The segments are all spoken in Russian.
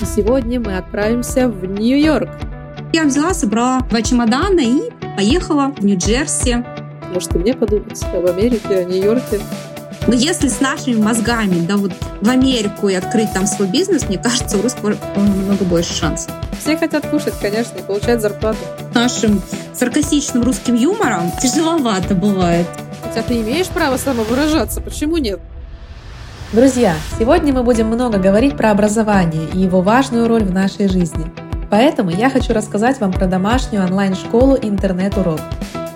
И сегодня мы отправимся в Нью-Йорк. Я взяла, собрала два чемодана и поехала в Нью-Джерси. Может, и мне подумать об Америке, о Нью-Йорке. Но если с нашими мозгами, да, вот в Америку и открыть там свой бизнес, мне кажется, у русского намного больше шансов. Все хотят кушать, конечно, и получать зарплату. Нашим саркастичным русским юмором тяжеловато бывает. Хотя ты имеешь право самовыражаться, почему нет? Друзья, сегодня мы будем много говорить про образование и его важную роль в нашей жизни. Поэтому я хочу рассказать вам про домашнюю онлайн-школу «Интернет-урок».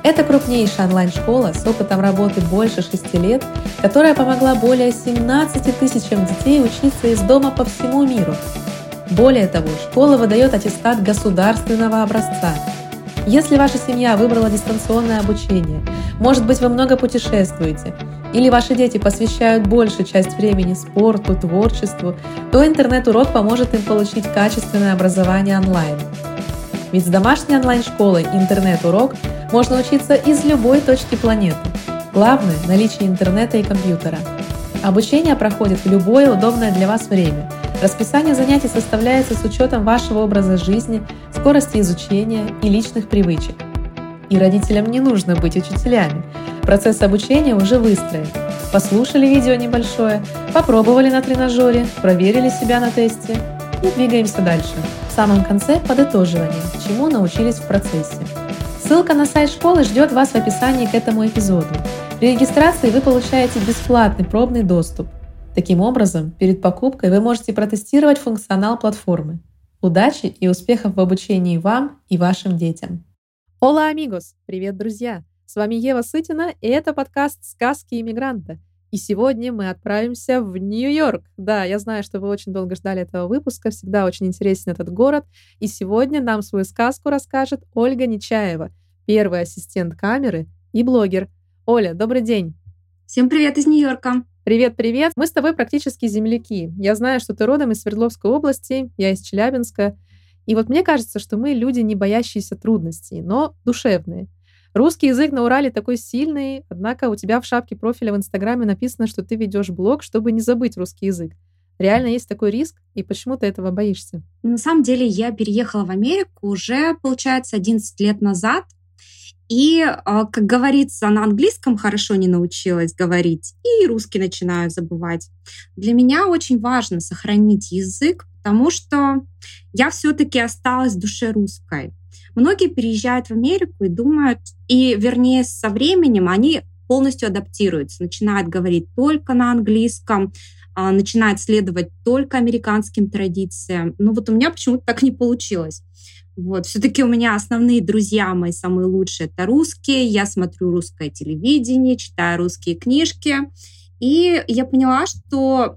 Это крупнейшая онлайн-школа с опытом работы больше 6 лет, которая помогла более 17 тысячам детей учиться из дома по всему миру. Более того, школа выдает аттестат государственного образца. Если ваша семья выбрала дистанционное обучение, может быть вы много путешествуете, или ваши дети посвящают большую часть времени спорту, творчеству, то интернет-урок поможет им получить качественное образование онлайн. Ведь с домашней онлайн-школой интернет-урок можно учиться из любой точки планеты. Главное – наличие интернета и компьютера. Обучение проходит в любое удобное для вас время. Расписание занятий составляется с учетом вашего образа жизни, скорости изучения и личных привычек. И родителям не нужно быть учителями. Процесс обучения уже выстроен. Послушали видео небольшое, попробовали на тренажере, проверили себя на тесте и двигаемся дальше. В самом конце подытоживание, чему научились в процессе. Ссылка на сайт школы ждет вас в описании к этому эпизоду. При регистрации вы получаете бесплатный пробный доступ. Таким образом, перед покупкой вы можете протестировать функционал платформы. Удачи и успехов в обучении вам и вашим детям! Ола, амигос! Привет, друзья! С вами Ева Сытина, и это подкаст «Сказки иммигранта». И сегодня мы отправимся в Нью-Йорк. Да, я знаю, что вы очень долго ждали этого выпуска, всегда очень интересен этот город. И сегодня нам свою сказку расскажет Ольга Нечаева, первый ассистент камеры и блогер. Оля, добрый день. Всем привет из Нью-Йорка. Привет-привет. Мы с тобой практически земляки. Я знаю, что ты родом из Свердловской области, я из Челябинска. И вот мне кажется, что мы люди, не боящиеся трудностей, но душевные. Русский язык на Урале такой сильный, однако у тебя в шапке профиля в Инстаграме написано, что ты ведешь блог, чтобы не забыть русский язык. Реально есть такой риск, и почему ты этого боишься? На самом деле я переехала в Америку уже, получается, 11 лет назад. И, а, как говорится, на английском хорошо не научилась говорить, и русский начинаю забывать. Для меня очень важно сохранить язык, потому что я все-таки осталась в душе русской. Многие переезжают в Америку и думают, и вернее со временем они полностью адаптируются, начинают говорить только на английском, а, начинают следовать только американским традициям. Но вот у меня почему-то так не получилось. Вот. Все-таки у меня основные друзья мои, самые лучшие, это русские. Я смотрю русское телевидение, читаю русские книжки. И я поняла, что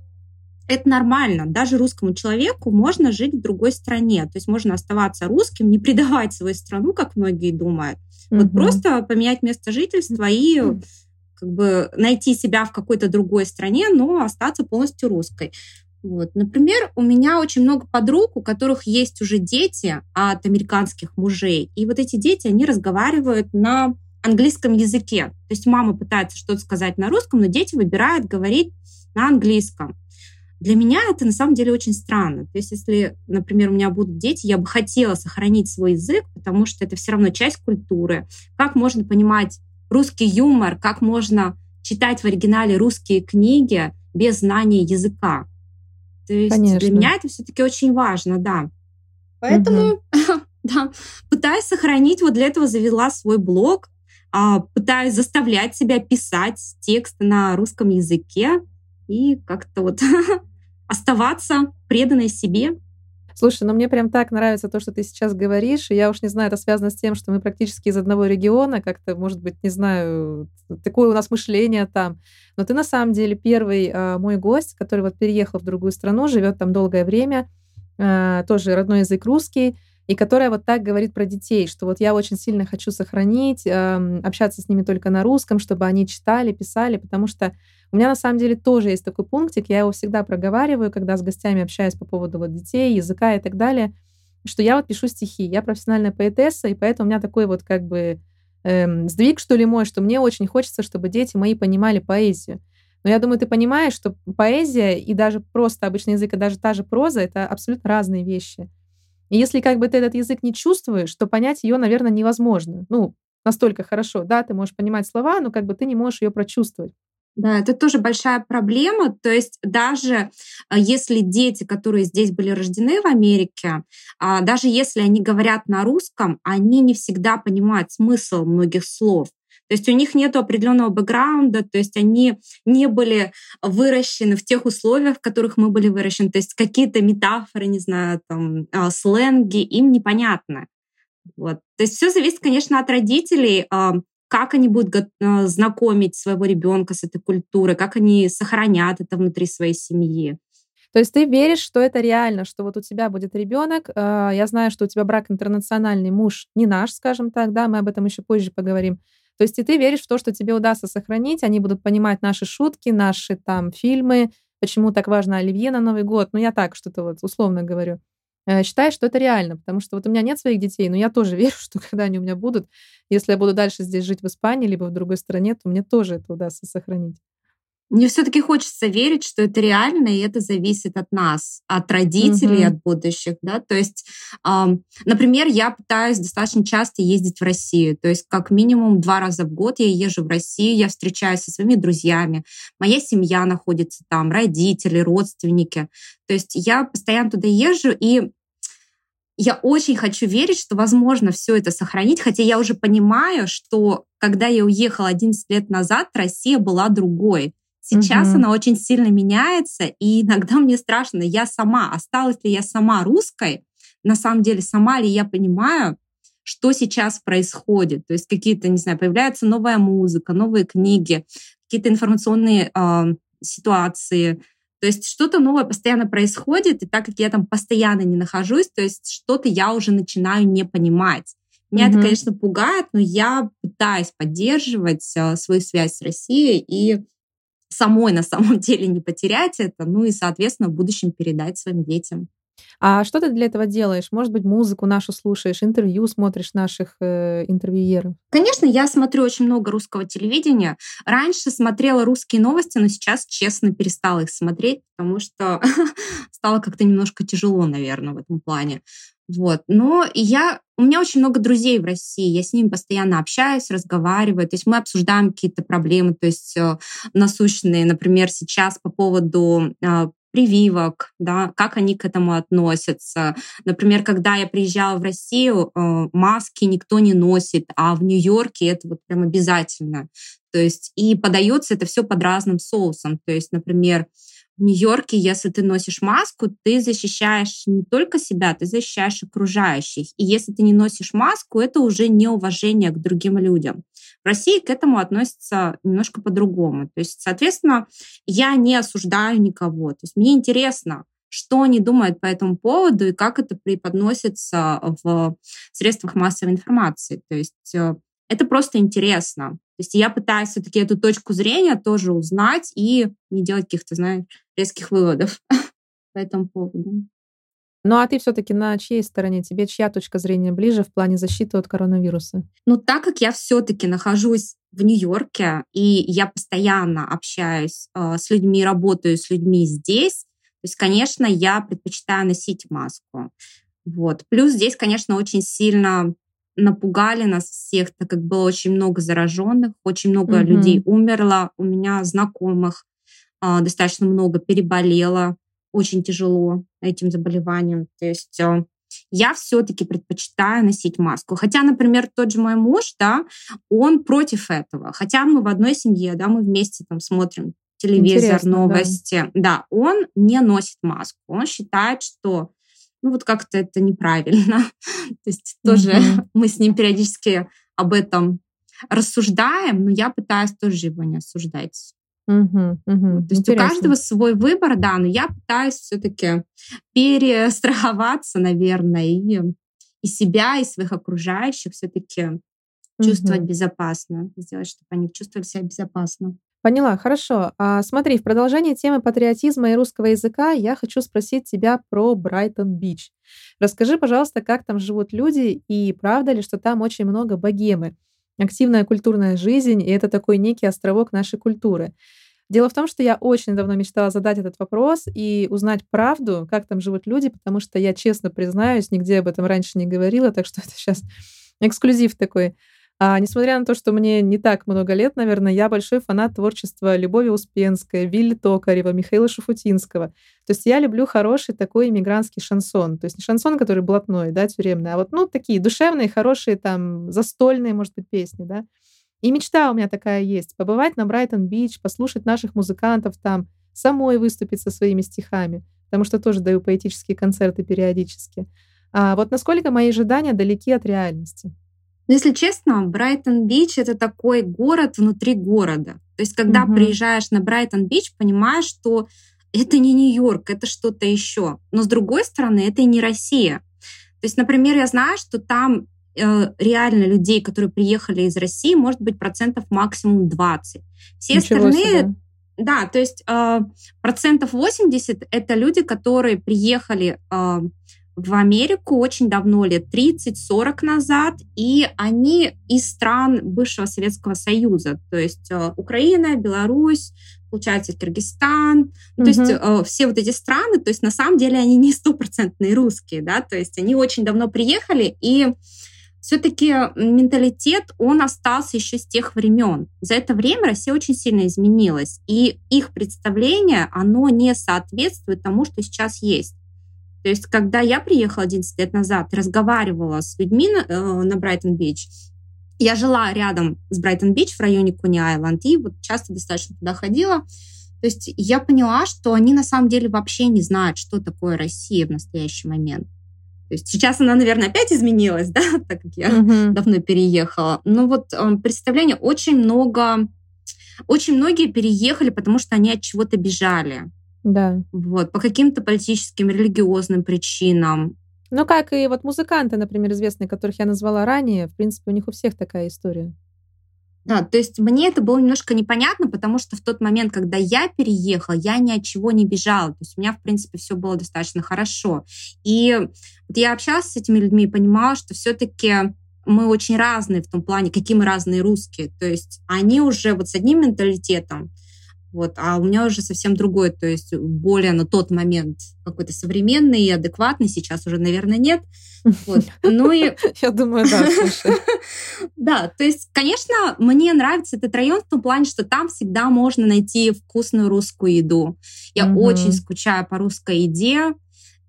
это нормально. Даже русскому человеку можно жить в другой стране. То есть можно оставаться русским, не предавать свою страну, как многие думают. Mm-hmm. Вот просто поменять место жительства и как бы найти себя в какой-то другой стране, но остаться полностью русской. Вот. Например, у меня очень много подруг, у которых есть уже дети от американских мужей. И вот эти дети, они разговаривают на английском языке. То есть мама пытается что-то сказать на русском, но дети выбирают говорить на английском. Для меня это на самом деле очень странно. То есть, если, например, у меня будут дети, я бы хотела сохранить свой язык, потому что это все равно часть культуры. Как можно понимать русский юмор, как можно читать в оригинале русские книги без знания языка. То есть Конечно. для меня это все-таки очень важно, да. Поэтому, угу. да, пытаюсь сохранить, вот для этого завела свой блог, а, пытаюсь заставлять себя писать текст на русском языке, и как-то вот оставаться преданной себе. Слушай, ну мне прям так нравится то, что ты сейчас говоришь, и я уж не знаю, это связано с тем, что мы практически из одного региона, как-то, может быть, не знаю, такое у нас мышление там. Но ты на самом деле первый э, мой гость, который вот переехал в другую страну, живет там долгое время, э, тоже родной язык русский, и которая вот так говорит про детей, что вот я очень сильно хочу сохранить, э, общаться с ними только на русском, чтобы они читали, писали, потому что у меня на самом деле тоже есть такой пунктик, я его всегда проговариваю, когда с гостями общаюсь по поводу вот детей, языка и так далее, что я вот пишу стихи, я профессиональная поэтесса, и поэтому у меня такой вот как бы эм, сдвиг, что ли, мой, что мне очень хочется, чтобы дети мои понимали поэзию. Но я думаю, ты понимаешь, что поэзия и даже просто обычный язык, и даже та же проза — это абсолютно разные вещи. И если как бы ты этот язык не чувствуешь, то понять ее, наверное, невозможно. Ну, настолько хорошо. Да, ты можешь понимать слова, но как бы ты не можешь ее прочувствовать. Да, это тоже большая проблема. То есть даже а, если дети, которые здесь были рождены в Америке, а, даже если они говорят на русском, они не всегда понимают смысл многих слов. То есть у них нет определенного бэкграунда, то есть они не были выращены в тех условиях, в которых мы были выращены. То есть какие-то метафоры, не знаю, там, а, сленги им непонятны. Вот. То есть все зависит, конечно, от родителей как они будут э, знакомить своего ребенка с этой культурой, как они сохранят это внутри своей семьи. То есть ты веришь, что это реально, что вот у тебя будет ребенок. Э, я знаю, что у тебя брак интернациональный, муж не наш, скажем так, да, мы об этом еще позже поговорим. То есть и ты веришь в то, что тебе удастся сохранить, они будут понимать наши шутки, наши там фильмы, почему так важно оливье на Новый год. Ну, я так что-то вот условно говорю. Э, считаю, что это реально, потому что вот у меня нет своих детей, но я тоже верю, что когда они у меня будут, если я буду дальше здесь жить в Испании, либо в другой стране, то мне тоже это удастся сохранить. Мне все-таки хочется верить, что это реально, и это зависит от нас, от родителей, mm-hmm. от будущих, да. То есть, э, например, я пытаюсь достаточно часто ездить в Россию, то есть как минимум два раза в год я езжу в Россию, я встречаюсь со своими друзьями, моя семья находится там, родители, родственники. То есть я постоянно туда езжу, и я очень хочу верить, что возможно все это сохранить, хотя я уже понимаю, что когда я уехала 11 лет назад, Россия была другой. Сейчас угу. она очень сильно меняется, и иногда мне страшно, я сама, осталась ли я сама русской, на самом деле сама ли я понимаю, что сейчас происходит. То есть какие-то, не знаю, появляется новая музыка, новые книги, какие-то информационные э, ситуации, то есть что-то новое постоянно происходит, и так как я там постоянно не нахожусь, то есть что-то я уже начинаю не понимать. Меня mm-hmm. это, конечно, пугает, но я пытаюсь поддерживать э, свою связь с Россией и самой на самом деле не потерять это, ну и, соответственно, в будущем передать своим детям. А что ты для этого делаешь? Может быть, музыку нашу слушаешь, интервью смотришь наших э, интервьюеров? Конечно, я смотрю очень много русского телевидения. Раньше смотрела русские новости, но сейчас, честно, перестала их смотреть, потому что стало как-то немножко тяжело, наверное, в этом плане. Вот. Но я, у меня очень много друзей в России, я с ними постоянно общаюсь, разговариваю, то есть мы обсуждаем какие-то проблемы, то есть э, насущные, например, сейчас по поводу э, прививок, да, как они к этому относятся. Например, когда я приезжала в Россию, э, маски никто не носит, а в Нью-Йорке это вот прям обязательно. То есть и подается это все под разным соусом. То есть, например, в Нью-Йорке, если ты носишь маску, ты защищаешь не только себя, ты защищаешь окружающих. И если ты не носишь маску, это уже неуважение к другим людям. В России к этому относятся немножко по-другому. То есть, соответственно, я не осуждаю никого. То есть мне интересно, что они думают по этому поводу и как это преподносится в средствах массовой информации. То есть э, это просто интересно. То есть я пытаюсь все-таки эту точку зрения тоже узнать и не делать каких-то, знаешь, резких выводов по этому поводу. Ну а ты все-таки на чьей стороне? Тебе чья точка зрения ближе в плане защиты от коронавируса? Ну так как я все-таки нахожусь в Нью-Йорке и я постоянно общаюсь э, с людьми, работаю с людьми здесь, то есть, конечно, я предпочитаю носить маску. Вот. Плюс здесь, конечно, очень сильно напугали нас всех, так как было очень много зараженных, очень много mm-hmm. людей умерло. У меня знакомых э, достаточно много переболело, очень тяжело этим заболеванием. То есть э, я все-таки предпочитаю носить маску. Хотя, например, тот же мой муж, да, он против этого. Хотя мы в одной семье, да, мы вместе там смотрим телевизор, Интересно, новости. Да. да, он не носит маску. Он считает, что ну вот как-то это неправильно. То есть тоже mm-hmm. мы с ним периодически об этом рассуждаем, но я пытаюсь тоже его не осуждать. Угу, угу. То есть Интересно. у каждого свой выбор, да, но я пытаюсь все-таки перестраховаться, наверное, и, и себя, и своих окружающих все-таки угу. чувствовать безопасно, сделать, чтобы они чувствовали себя безопасно. Поняла, хорошо. А, смотри, в продолжение темы патриотизма и русского языка я хочу спросить тебя про Брайтон-Бич. Расскажи, пожалуйста, как там живут люди и правда ли, что там очень много богемы? Активная культурная жизнь, и это такой некий островок нашей культуры. Дело в том, что я очень давно мечтала задать этот вопрос и узнать правду, как там живут люди, потому что я честно признаюсь, нигде об этом раньше не говорила, так что это сейчас эксклюзив такой. А, несмотря на то, что мне не так много лет, наверное, я большой фанат творчества Любови Успенской, Вилли Токарева, Михаила Шафутинского. То есть я люблю хороший такой иммигрантский шансон. То есть не шансон, который блатной, да, тюремный, а вот, ну, такие душевные, хорошие, там, застольные, может быть, песни, да. И мечта у меня такая есть. Побывать на Брайтон-Бич, послушать наших музыкантов там, самой выступить со своими стихами, потому что тоже даю поэтические концерты периодически. А вот насколько мои ожидания далеки от реальности? Но если честно, Брайтон-Бич — это такой город внутри города. То есть, когда угу. приезжаешь на Брайтон-Бич, понимаешь, что это не Нью-Йорк, это что-то еще. Но с другой стороны, это и не Россия. То есть, например, я знаю, что там э, реально людей, которые приехали из России, может быть процентов максимум 20. Все Ничего остальные... Себе. Да, то есть э, процентов 80 это люди, которые приехали э, в Америку очень давно, лет 30-40 назад, и они из стран бывшего Советского Союза, то есть э, Украина, Беларусь, получается, Киргизстан, mm-hmm. то есть э, все вот эти страны, то есть на самом деле они не стопроцентные русские, да, то есть они очень давно приехали, и все-таки менталитет, он остался еще с тех времен. За это время Россия очень сильно изменилась, и их представление, оно не соответствует тому, что сейчас есть. То есть, когда я приехала 11 лет назад, разговаривала с людьми на, э, на Брайтон-Бич, я жила рядом с Брайтон-Бич в районе Куни-Айленд и вот часто достаточно туда ходила. То есть я поняла, что они на самом деле вообще не знают, что такое Россия в настоящий момент. То есть сейчас она, наверное, опять изменилась, да, так как я uh-huh. давно переехала. Но вот э, представление очень много, очень многие переехали, потому что они от чего-то бежали. Да. Вот, по каким-то политическим, религиозным причинам. Ну, как и вот музыканты, например, известные, которых я назвала ранее, в принципе, у них у всех такая история. Да, то есть мне это было немножко непонятно, потому что в тот момент, когда я переехала, я ни от чего не бежала. То есть у меня, в принципе, все было достаточно хорошо. И вот я общалась с этими людьми и понимала, что все-таки мы очень разные в том плане, какие мы разные русские. То есть они уже вот с одним менталитетом, вот, а у меня уже совсем другой, то есть более на тот момент какой-то современный и адекватный, сейчас уже, наверное, нет. Вот. Ну и... Я думаю, да, слушай. Да, то есть, конечно, мне нравится этот район в том плане, что там всегда можно найти вкусную русскую еду. Я очень скучаю по русской еде,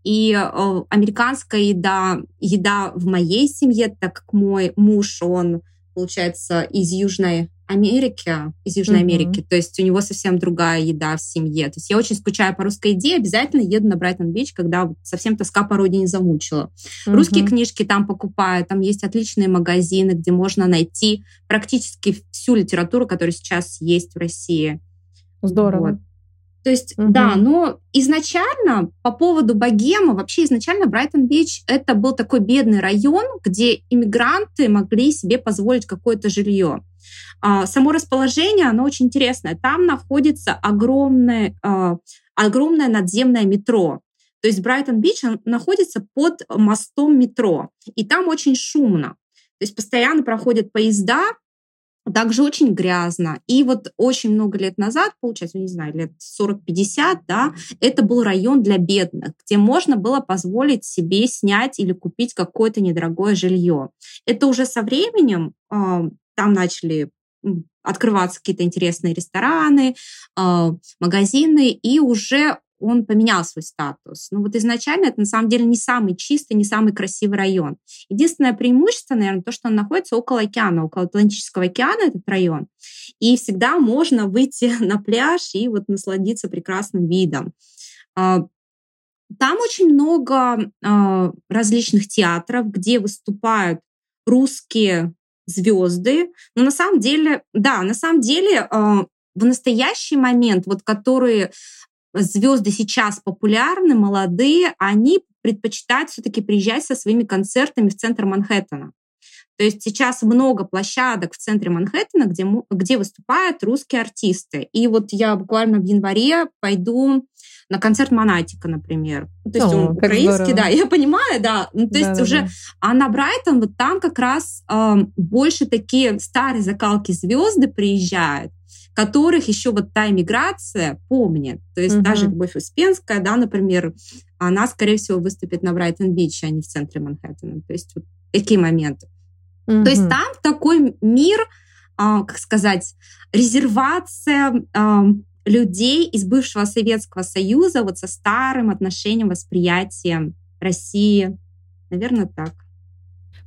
и э, американская еда, еда в моей семье, так как мой муж, он, получается, из Южной Америки, из Южной mm-hmm. Америки, то есть у него совсем другая еда в семье. То есть я очень скучаю по русской еде, обязательно еду на Брайтон-Бич, когда совсем тоска по родине замучила. Mm-hmm. Русские книжки там покупаю, там есть отличные магазины, где можно найти практически всю литературу, которая сейчас есть в России. Здорово. Вот. То есть, угу. да, но изначально по поводу богема, вообще изначально Брайтон-Бич это был такой бедный район, где иммигранты могли себе позволить какое-то жилье. А, само расположение, оно очень интересное. Там находится огромное, а, огромное надземное метро. То есть Брайтон-Бич находится под мостом метро, и там очень шумно. То есть постоянно проходят поезда, также очень грязно. И вот очень много лет назад, получается, не знаю, лет 40-50, да, это был район для бедных, где можно было позволить себе снять или купить какое-то недорогое жилье. Это уже со временем э, там начали открываться какие-то интересные рестораны, э, магазины, и уже он поменял свой статус. Но вот изначально это на самом деле не самый чистый, не самый красивый район. Единственное преимущество, наверное, то, что он находится около океана, около Атлантического океана этот район. И всегда можно выйти на пляж и вот насладиться прекрасным видом. А, там очень много а, различных театров, где выступают русские звезды. Но на самом деле, да, на самом деле а, в настоящий момент, вот которые звезды сейчас популярны, молодые, они предпочитают все-таки приезжать со своими концертами в центр Манхэттена. То есть сейчас много площадок в центре Манхэттена, где, где выступают русские артисты. И вот я буквально в январе пойду на концерт Монатика, например. То есть О, он украинский, здорово. да, я понимаю, да. Ну, то да, есть да, уже, да. а на Брайтон вот там как раз э, больше такие старые закалки звезды приезжают которых еще вот та иммиграция помнит. То есть uh-huh. даже Любовь Успенская, да, например, она, скорее всего, выступит на Брайтон-Бич, а не в центре Манхэттена. То есть вот такие моменты. Uh-huh. То есть там такой мир, а, как сказать, резервация а, людей из бывшего Советского Союза вот со старым отношением, восприятием России. Наверное, так.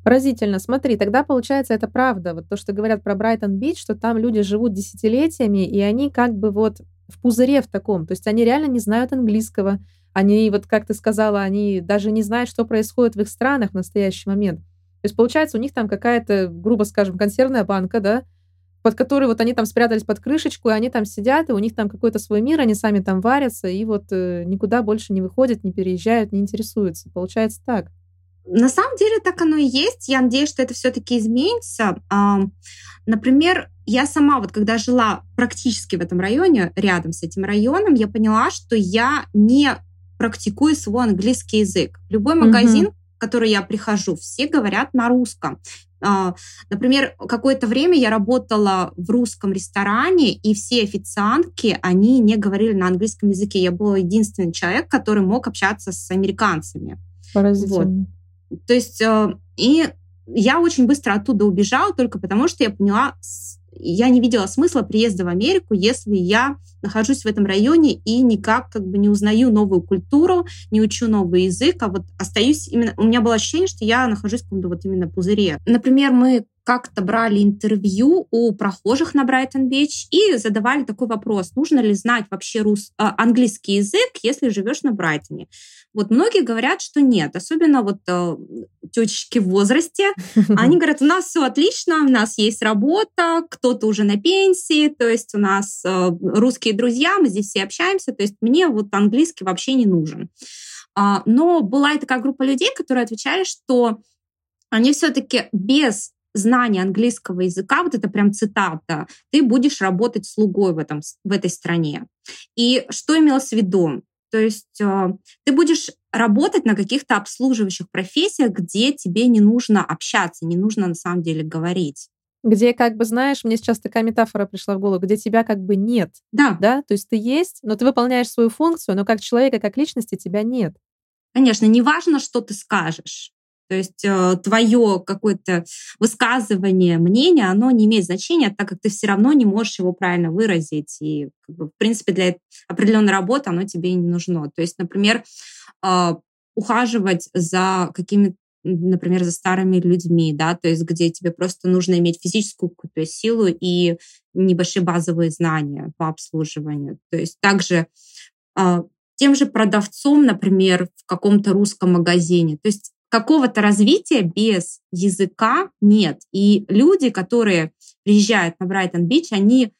Поразительно. Смотри, тогда получается это правда. Вот то, что говорят про Брайтон-Бич, что там люди живут десятилетиями, и они как бы вот в пузыре в таком. То есть они реально не знают английского. Они, вот как ты сказала, они даже не знают, что происходит в их странах в настоящий момент. То есть получается у них там какая-то, грубо скажем, консервная банка, да, под которой вот они там спрятались под крышечку, и они там сидят, и у них там какой-то свой мир, они сами там варятся, и вот э, никуда больше не выходят, не переезжают, не интересуются. Получается так. На самом деле так оно и есть. Я надеюсь, что это все-таки изменится. Например, я сама, вот когда жила практически в этом районе, рядом с этим районом, я поняла, что я не практикую свой английский язык. Любой магазин, mm-hmm. В который я прихожу, все говорят на русском. А, например, какое-то время я работала в русском ресторане, и все официантки, они не говорили на английском языке. Я была единственный человек, который мог общаться с американцами. Вот. То есть, э, и я очень быстро оттуда убежала только потому, что я поняла, я не видела смысла приезда в Америку, если я нахожусь в этом районе и никак как бы не узнаю новую культуру, не учу новый язык, а вот остаюсь именно... У меня было ощущение, что я нахожусь в каком-то вот именно пузыре. Например, мы как-то брали интервью у прохожих на Брайтон-Бич и задавали такой вопрос, нужно ли знать вообще рус... А, английский язык, если живешь на Брайтоне. Вот многие говорят, что нет, особенно вот э, тетечки в возрасте. Они говорят, у нас все отлично, у нас есть работа, кто-то уже на пенсии, то есть у нас э, русские друзья, мы здесь все общаемся, то есть мне вот английский вообще не нужен. А, но была и такая группа людей, которые отвечали, что они все-таки без знания английского языка, вот это прям цитата, ты будешь работать слугой в, этом, в этой стране. И что имелось в виду? То есть э, ты будешь работать на каких-то обслуживающих профессиях, где тебе не нужно общаться, не нужно на самом деле говорить. Где, как бы, знаешь, мне сейчас такая метафора пришла в голову, где тебя как бы нет. Да. Да, то есть ты есть, но ты выполняешь свою функцию, но как человека, как личности тебя нет. Конечно, не важно, что ты скажешь. То есть э, твое какое-то высказывание, мнение, оно не имеет значения, так как ты все равно не можешь его правильно выразить. И, как бы, в принципе, для определенной работы оно тебе не нужно. То есть, например, э, ухаживать за какими-то например, за старыми людьми, да, то есть где тебе просто нужно иметь физическую какую-то силу и небольшие базовые знания по обслуживанию. То есть также э, тем же продавцом, например, в каком-то русском магазине. То есть какого-то развития без языка нет. И люди, которые приезжают на Брайтон-Бич, они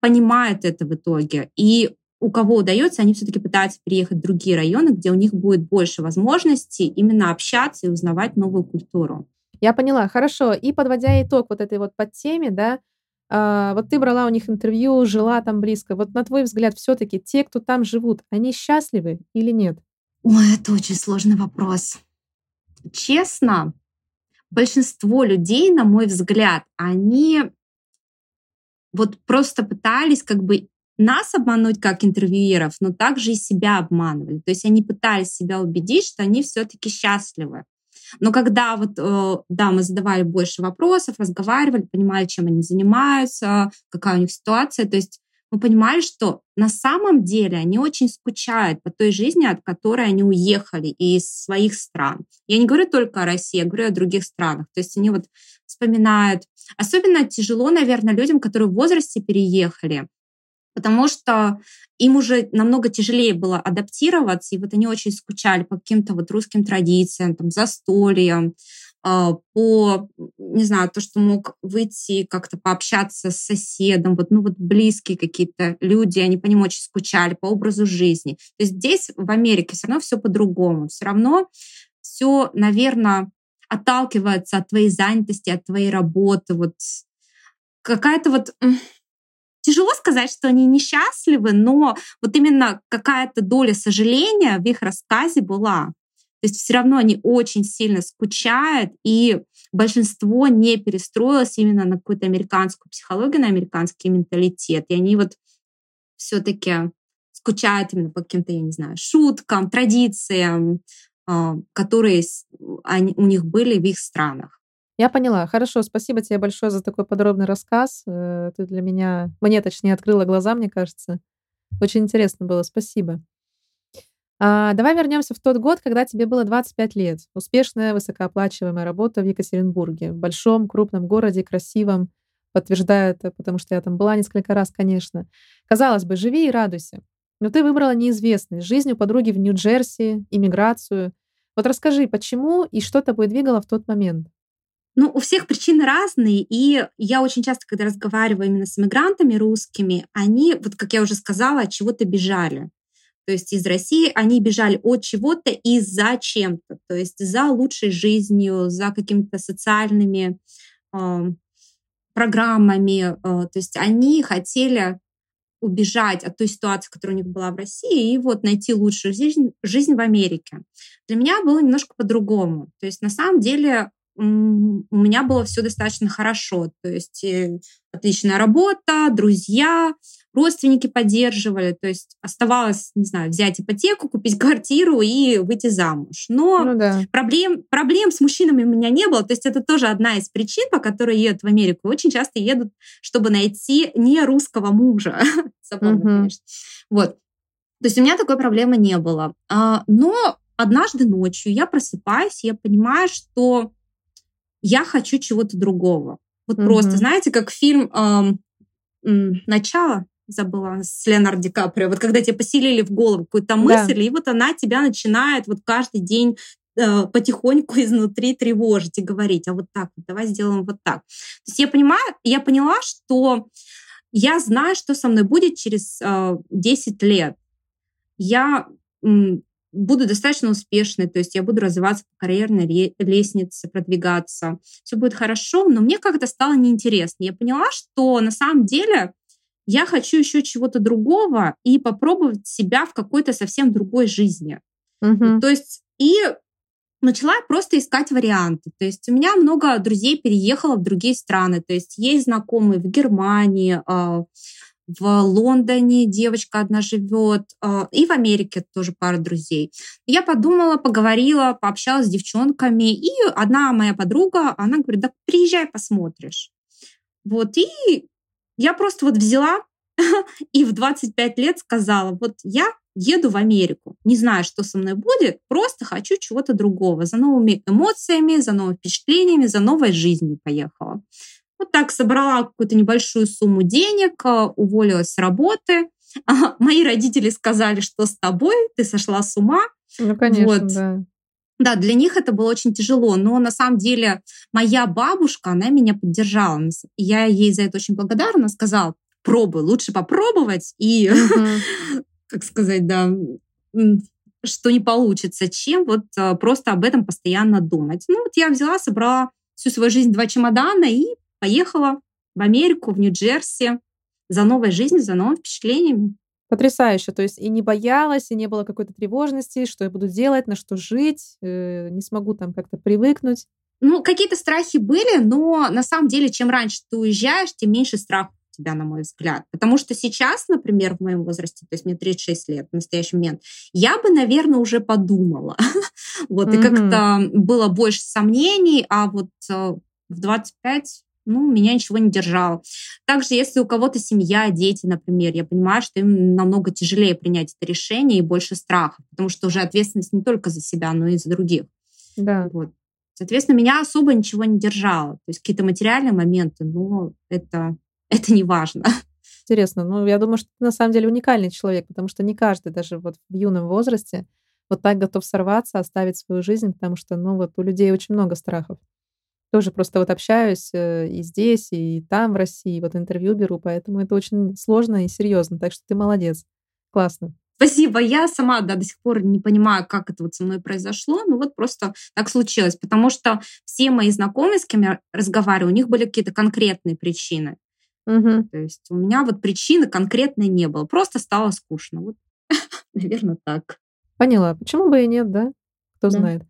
понимают это в итоге. И у кого удается, они все-таки пытаются переехать в другие районы, где у них будет больше возможностей именно общаться и узнавать новую культуру. Я поняла, хорошо. И подводя итог вот этой вот подтеме, да, а, вот ты брала у них интервью, жила там близко. Вот на твой взгляд, все-таки те, кто там живут, они счастливы или нет? Ой, это очень сложный вопрос честно, большинство людей, на мой взгляд, они вот просто пытались как бы нас обмануть как интервьюеров, но также и себя обманывали. То есть они пытались себя убедить, что они все-таки счастливы. Но когда вот, э, да, мы задавали больше вопросов, разговаривали, понимали, чем они занимаются, какая у них ситуация, то есть мы понимали, что на самом деле они очень скучают по той жизни, от которой они уехали из своих стран. Я не говорю только о России, я говорю о других странах. То есть они вот вспоминают. Особенно тяжело, наверное, людям, которые в возрасте переехали, потому что им уже намного тяжелее было адаптироваться, и вот они очень скучали по каким-то вот русским традициям, там, застольям, по, не знаю, то, что мог выйти как-то пообщаться с соседом, вот, ну вот близкие какие-то люди, они по ним очень скучали, по образу жизни. То есть здесь, в Америке, все равно все по-другому. Все равно все, наверное, отталкивается от твоей занятости, от твоей работы. Вот какая-то вот... Тяжело сказать, что они несчастливы, но вот именно какая-то доля сожаления в их рассказе была. То есть все равно они очень сильно скучают, и большинство не перестроилось именно на какую-то американскую психологию, на американский менталитет. И они вот все-таки скучают именно по каким-то, я не знаю, шуткам, традициям, а, которые они, у них были в их странах. Я поняла. Хорошо, спасибо тебе большое за такой подробный рассказ. Э, ты для меня, мне точнее, открыла глаза, мне кажется. Очень интересно было. Спасибо. А, давай вернемся в тот год, когда тебе было 25 лет. Успешная, высокооплачиваемая работа в Екатеринбурге, в большом, крупном городе, красивом. Подтверждаю это, потому что я там была несколько раз, конечно. Казалось бы, живи и радуйся. Но ты выбрала неизвестность, жизнь у подруги в Нью-Джерси, иммиграцию. Вот расскажи, почему и что тобой двигало в тот момент? Ну, у всех причины разные, и я очень часто, когда разговариваю именно с иммигрантами русскими, они, вот как я уже сказала, от чего-то бежали. То есть из России они бежали от чего-то и за чем-то, то есть за лучшей жизнью, за какими-то социальными э, программами. Э, то есть они хотели убежать от той ситуации, которая у них была в России, и вот найти лучшую жизнь, жизнь в Америке. Для меня было немножко по-другому. То есть на самом деле у меня было все достаточно хорошо. То есть э, отличная работа, друзья, родственники поддерживали. То есть оставалось, не знаю, взять ипотеку, купить квартиру и выйти замуж. Но ну, да. проблем, проблем с мужчинами у меня не было. То есть это тоже одна из причин, по которой едут в Америку. Очень часто едут, чтобы найти не русского мужа. Забавно, угу. конечно. Вот. То есть у меня такой проблемы не было. А, но однажды ночью я просыпаюсь, я понимаю, что я хочу чего-то другого. Вот mm просто, знаете, как фильм э, «Начало», забыла, с Леонардо Ди Каприо, вот когда тебе поселили в голову какую-то мысль, да. и вот она тебя начинает вот каждый день э, потихоньку изнутри тревожить и говорить, а вот так, давай сделаем вот так. То есть я понимаю, я поняла, что я знаю, что со мной будет через э, 10 лет. Я буду достаточно успешной, то есть я буду развиваться по карьерной лестнице, продвигаться, все будет хорошо, но мне как-то стало неинтересно. Я поняла, что на самом деле я хочу еще чего-то другого и попробовать себя в какой-то совсем другой жизни. Угу. То есть и начала просто искать варианты. То есть у меня много друзей переехало в другие страны. То есть есть знакомые в Германии, а, в Лондоне девочка одна живет, а, и в Америке тоже пара друзей. Я подумала, поговорила, пообщалась с девчонками, и одна моя подруга, она говорит, да приезжай, посмотришь. Вот, и я просто вот взяла и в 25 лет сказала, вот я еду в Америку, не знаю, что со мной будет, просто хочу чего-то другого, за новыми эмоциями, за новыми впечатлениями, за новой жизнью поехала. Вот так собрала какую-то небольшую сумму денег, а, уволилась с работы. Мои родители сказали, что с тобой, ты сошла с ума. Ну, конечно, вот. да. Да, для них это было очень тяжело, но на самом деле моя бабушка, она меня поддержала. Я ей за это очень благодарна, сказала, пробуй, лучше попробовать и, как сказать, да, что не получится, чем вот а, просто об этом постоянно думать. Ну вот я взяла, собрала всю свою жизнь два чемодана и поехала в Америку, в Нью-Джерси за новой жизнью, за новыми впечатлениями. Потрясающе. То есть и не боялась, и не было какой-то тревожности, что я буду делать, на что жить, э, не смогу там как-то привыкнуть. Ну, какие-то страхи были, но на самом деле, чем раньше ты уезжаешь, тем меньше страх у тебя, на мой взгляд. Потому что сейчас, например, в моем возрасте, то есть мне 36 лет в настоящий момент, я бы, наверное, уже подумала. вот, и как-то было больше сомнений, а вот э, в 25 ну, меня ничего не держало. Также, если у кого-то семья, дети, например, я понимаю, что им намного тяжелее принять это решение и больше страха, потому что уже ответственность не только за себя, но и за других. Да. Вот. Соответственно, меня особо ничего не держало. То есть какие-то материальные моменты, но это, это не важно. Интересно. Ну, я думаю, что ты на самом деле уникальный человек, потому что не каждый даже вот в юном возрасте вот так готов сорваться, оставить свою жизнь, потому что, ну, вот у людей очень много страхов. Тоже просто вот общаюсь э, и здесь, и там, в России, вот интервью беру, поэтому это очень сложно и серьезно. Так что ты молодец. Классно. Спасибо. Я сама да, до сих пор не понимаю, как это вот со мной произошло. Ну вот просто так случилось. Потому что все мои знакомые, с кем я разговариваю, у них были какие-то конкретные причины. Угу. То есть у меня вот причины конкретной не было. Просто стало скучно. Вот, наверное, так. Поняла. Почему бы и нет, да? кто да. знает.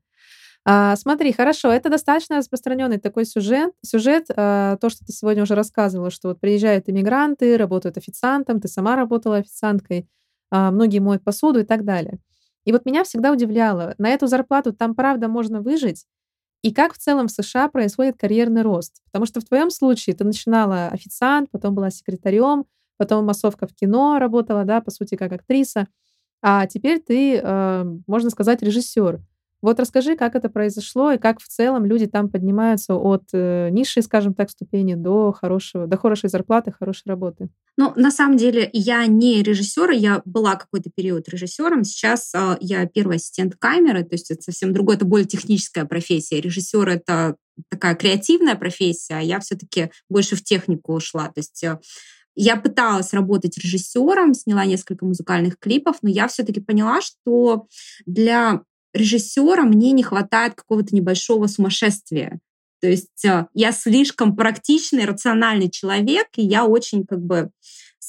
А, смотри, хорошо, это достаточно распространенный такой сюжет. Сюжет, а, то, что ты сегодня уже рассказывала, что вот приезжают иммигранты, работают официантом, ты сама работала официанткой, а, многие моют посуду и так далее. И вот меня всегда удивляло, на эту зарплату там правда можно выжить, и как в целом в США происходит карьерный рост. Потому что в твоем случае ты начинала официант, потом была секретарем, потом массовка в кино работала, да, по сути, как актриса, а теперь ты, э, можно сказать, режиссер. Вот расскажи, как это произошло и как в целом люди там поднимаются от э, низшей, скажем так, ступени до хорошего, до хорошей зарплаты, хорошей работы. Ну, на самом деле, я не режиссер, я была какой-то период режиссером. Сейчас э, я первый ассистент камеры, то есть это совсем другое, это более техническая профессия. Режиссер это такая креативная профессия, а я все-таки больше в технику ушла. То есть э, я пыталась работать режиссером, сняла несколько музыкальных клипов, но я все-таки поняла, что для режиссера мне не хватает какого-то небольшого сумасшествия. То есть э, я слишком практичный, рациональный человек, и я очень как бы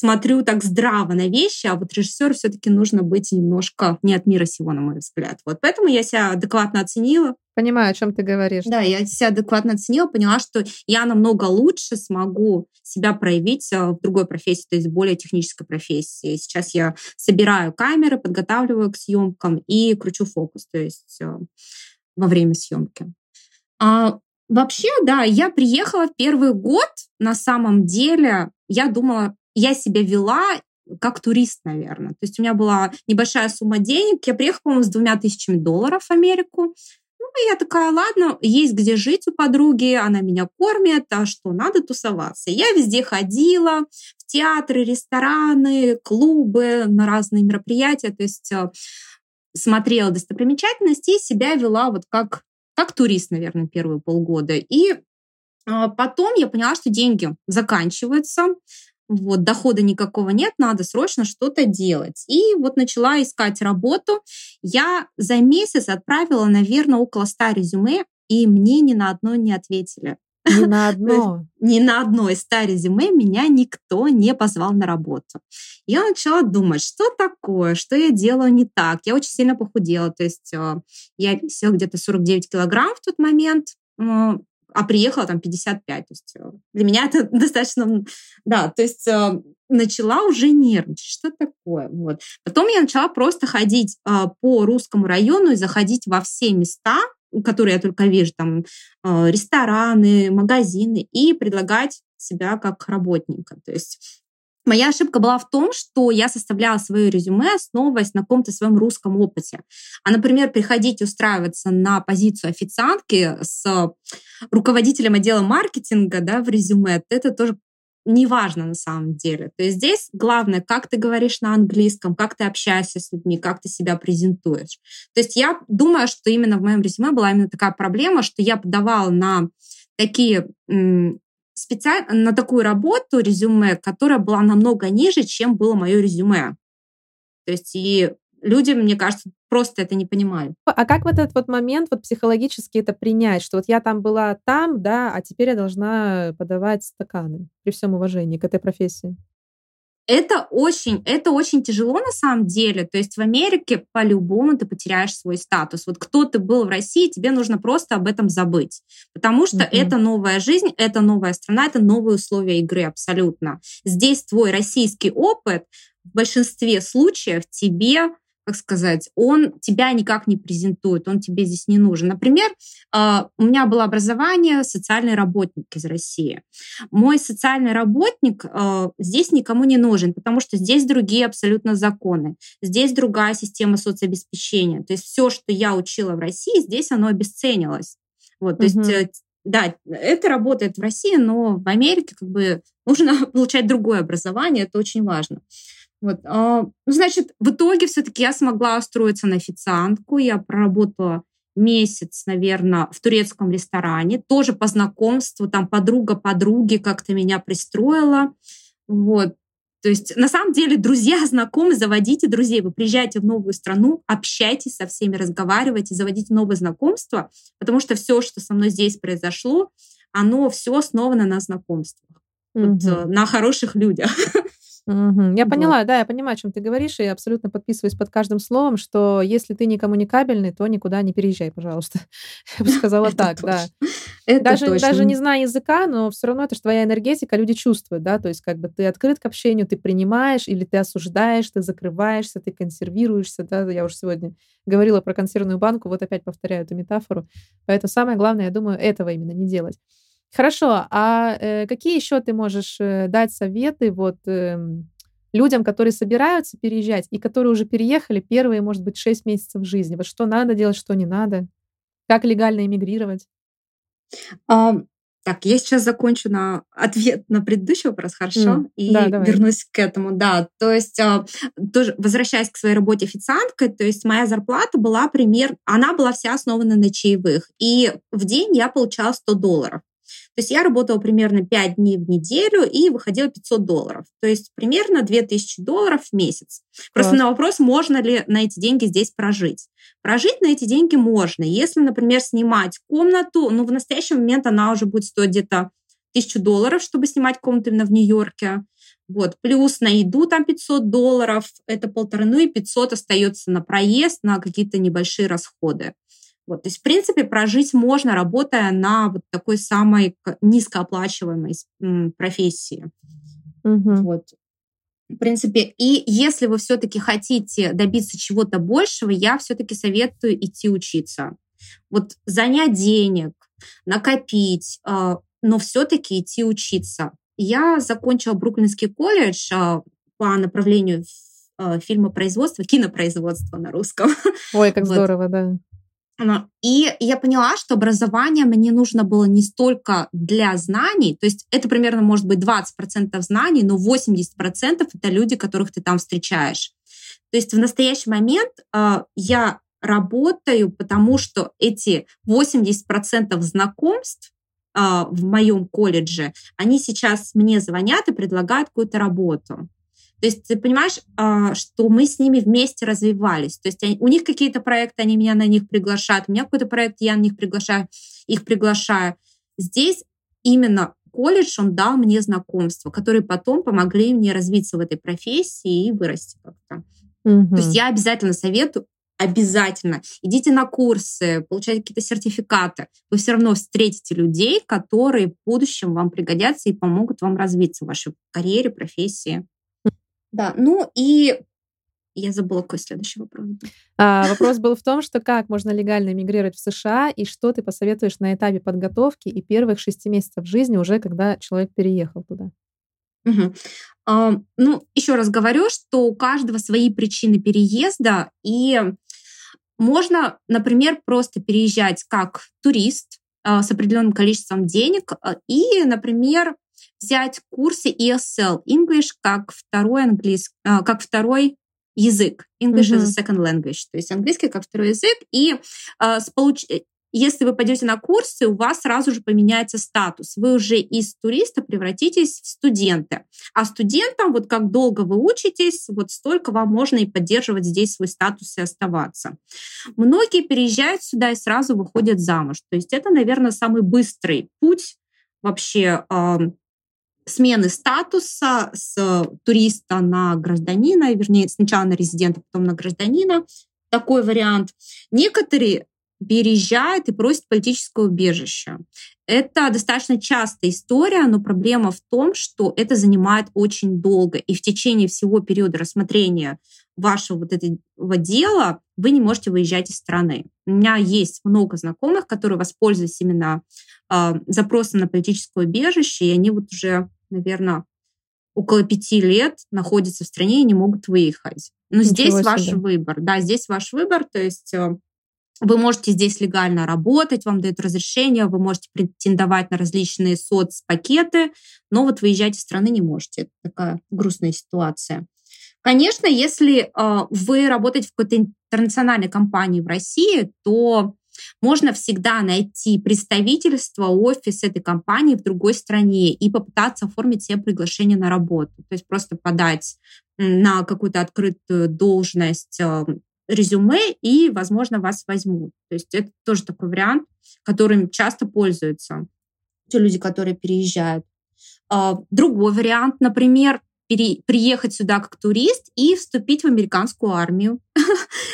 смотрю так здраво на вещи, а вот режиссеру все-таки нужно быть немножко не от мира сего, на мой взгляд. Вот поэтому я себя адекватно оценила. Понимаю, о чем ты говоришь. Да, я себя адекватно оценила, поняла, что я намного лучше смогу себя проявить э, в другой профессии, то есть более технической профессии. Сейчас я собираю камеры, подготавливаю к съемкам и кручу фокус, то есть э, во время съемки. А Вообще, да, я приехала в первый год, на самом деле, я думала, я себя вела как турист, наверное. То есть у меня была небольшая сумма денег. Я приехала, по-моему, с двумя тысячами долларов в Америку. Ну, и я такая, ладно, есть где жить у подруги, она меня кормит, а что, надо тусоваться. Я везде ходила, в театры, рестораны, клубы, на разные мероприятия, то есть э, смотрела достопримечательности и себя вела вот как как турист, наверное, первые полгода. И а, потом я поняла, что деньги заканчиваются, вот, дохода никакого нет, надо срочно что-то делать. И вот начала искать работу. Я за месяц отправила, наверное, около 100 резюме, и мне ни на одно не ответили. Ни на одно. Ни на одно из 100 резюме меня никто не позвал на работу. Я начала думать, что такое, что я делаю не так. Я очень сильно похудела, то есть э, я весила где-то 49 килограмм в тот момент, э, а приехала там 55. То есть э, для меня это достаточно... Да, то есть начала уже нервничать. Что такое? Вот. Потом я начала просто ходить по русскому району и заходить во все места, которые я только вижу, там а, рестораны, магазины, и предлагать себя как работника. То есть Моя ошибка была в том, что я составляла свое резюме, основываясь на каком-то своем русском опыте. А, например, приходить устраиваться на позицию официантки с руководителем отдела маркетинга да, в резюме, это тоже неважно на самом деле. То есть здесь главное, как ты говоришь на английском, как ты общаешься с людьми, как ты себя презентуешь. То есть я думаю, что именно в моем резюме была именно такая проблема, что я подавала на такие специально на такую работу резюме, которая была намного ниже, чем было мое резюме. То есть и люди, мне кажется, просто это не понимают. А как в этот вот момент вот психологически это принять, что вот я там была там, да, а теперь я должна подавать стаканы при всем уважении к этой профессии? Это очень, это очень тяжело на самом деле. То есть в Америке по-любому ты потеряешь свой статус. Вот кто ты был в России, тебе нужно просто об этом забыть. Потому что mm-hmm. это новая жизнь, это новая страна, это новые условия игры абсолютно. Здесь твой российский опыт в большинстве случаев тебе как сказать, он тебя никак не презентует, он тебе здесь не нужен. Например, а, у меня было образование социальный работник из России. Мой социальный работник а, здесь никому не нужен, потому что здесь другие абсолютно законы, здесь другая система соцобеспечения. То есть все, что я учила в России, здесь оно обесценилось. Вот, то угу. есть да, это работает в России, но в Америке как бы нужно получать другое образование, это очень важно. Вот. А, ну, значит, в итоге все-таки я смогла устроиться на официантку. Я проработала месяц, наверное, в турецком ресторане, тоже по знакомству, там подруга подруги как-то меня пристроила. Вот. То есть, на самом деле, друзья, знакомые, заводите друзей. Вы приезжаете в новую страну, общайтесь со всеми, разговаривайте, заводите новые знакомства, потому что все, что со мной здесь произошло, оно все основано на знакомствах, угу. вот, на хороших людях. Угу. Я вот. поняла, да, я понимаю, о чем ты говоришь, и абсолютно подписываюсь под каждым словом, что если ты не коммуникабельный, то никуда не переезжай, пожалуйста. Я бы сказала так, да. Это даже, точно. даже не зная языка, но все равно это же твоя энергетика, люди чувствуют, да, то есть как бы ты открыт к общению, ты принимаешь или ты осуждаешь, ты закрываешься, ты консервируешься, да, я уже сегодня говорила про консервную банку, вот опять повторяю эту метафору. Поэтому самое главное, я думаю, этого именно не делать. Хорошо, а э, какие еще ты можешь э, дать советы вот э, людям, которые собираются переезжать и которые уже переехали первые, может быть, 6 месяцев жизни? Вот что надо делать, что не надо? Как легально эмигрировать? Um, так, я сейчас закончу на ответ на предыдущий вопрос, хорошо? Mm, и да, вернусь к этому. Да, то есть а, тоже возвращаясь к своей работе официанткой, то есть моя зарплата была пример, она была вся основана на чаевых, и в день я получала 100 долларов. То есть я работала примерно 5 дней в неделю и выходила 500 долларов. То есть примерно 2000 долларов в месяц. Просто на вопрос, можно ли на эти деньги здесь прожить. Прожить на эти деньги можно. Если, например, снимать комнату, ну, в настоящий момент она уже будет стоить где-то 1000 долларов, чтобы снимать комнату именно в Нью-Йорке. Вот. Плюс на еду там 500 долларов, это полторы, ну и 500 остается на проезд, на какие-то небольшие расходы. Вот, то есть, в принципе, прожить можно, работая на вот такой самой низкооплачиваемой профессии. Угу. Вот. В принципе, и если вы все-таки хотите добиться чего-то большего, я все-таки советую идти учиться. Вот занять денег, накопить, а, но все-таки идти учиться. Я закончила Бруклинский колледж а, по направлению а, фильмопроизводства, кинопроизводства на русском. Ой, как вот. здорово, да. И я поняла, что образование мне нужно было не столько для знаний, то есть это примерно может быть 20% знаний, но 80% это люди, которых ты там встречаешь. То есть в настоящий момент э, я работаю, потому что эти 80% знакомств э, в моем колледже, они сейчас мне звонят и предлагают какую-то работу. То есть ты понимаешь, а, что мы с ними вместе развивались. То есть у них какие-то проекты, они меня на них приглашают, у меня какой-то проект, я на них приглашаю, их приглашаю. Здесь именно колледж, он дал мне знакомства, которые потом помогли мне развиться в этой профессии и вырасти как-то. Угу. То есть я обязательно советую, обязательно идите на курсы, получайте какие-то сертификаты. Вы все равно встретите людей, которые в будущем вам пригодятся и помогут вам развиться в вашей карьере, профессии. Да, ну и я забыла, какой следующий вопрос был. А, вопрос был в том, что как можно легально мигрировать в США и что ты посоветуешь на этапе подготовки и первых шести месяцев жизни уже, когда человек переехал туда? Угу. А, ну, еще раз говорю, что у каждого свои причины переезда, и можно, например, просто переезжать как турист а, с определенным количеством денег а, и, например, взять курсы ESL, English как второй английский, а, как второй язык. English mm-hmm. as a second language, то есть английский как второй язык. И а, с получ... если вы пойдете на курсы, у вас сразу же поменяется статус. Вы уже из туриста превратитесь в студента. А студентам, вот как долго вы учитесь, вот столько вам можно и поддерживать здесь свой статус и оставаться. Многие переезжают сюда и сразу выходят замуж. То есть это, наверное, самый быстрый путь вообще смены статуса с туриста на гражданина, вернее, сначала на резидента, потом на гражданина. Такой вариант. Некоторые переезжают и просят политическое убежище. Это достаточно частая история, но проблема в том, что это занимает очень долго. И в течение всего периода рассмотрения вашего вот этого дела вы не можете выезжать из страны. У меня есть много знакомых, которые воспользовались именно э, запросом на политическое убежище, и они вот уже, наверное, около пяти лет находятся в стране и не могут выехать. Но Ничего здесь себе. ваш выбор. Да, здесь ваш выбор, то есть э, вы можете здесь легально работать, вам дают разрешение, вы можете претендовать на различные соцпакеты, но вот выезжать из страны не можете. Это такая грустная ситуация. Конечно, если э, вы работаете в какой-то интернациональной компании в России, то можно всегда найти представительство, офис этой компании в другой стране и попытаться оформить себе приглашение на работу. То есть просто подать на какую-то открытую должность э, резюме, и, возможно, вас возьмут. То есть это тоже такой вариант, которым часто пользуются те люди, которые переезжают. А, другой вариант, например, пере, приехать сюда как турист и вступить в американскую армию.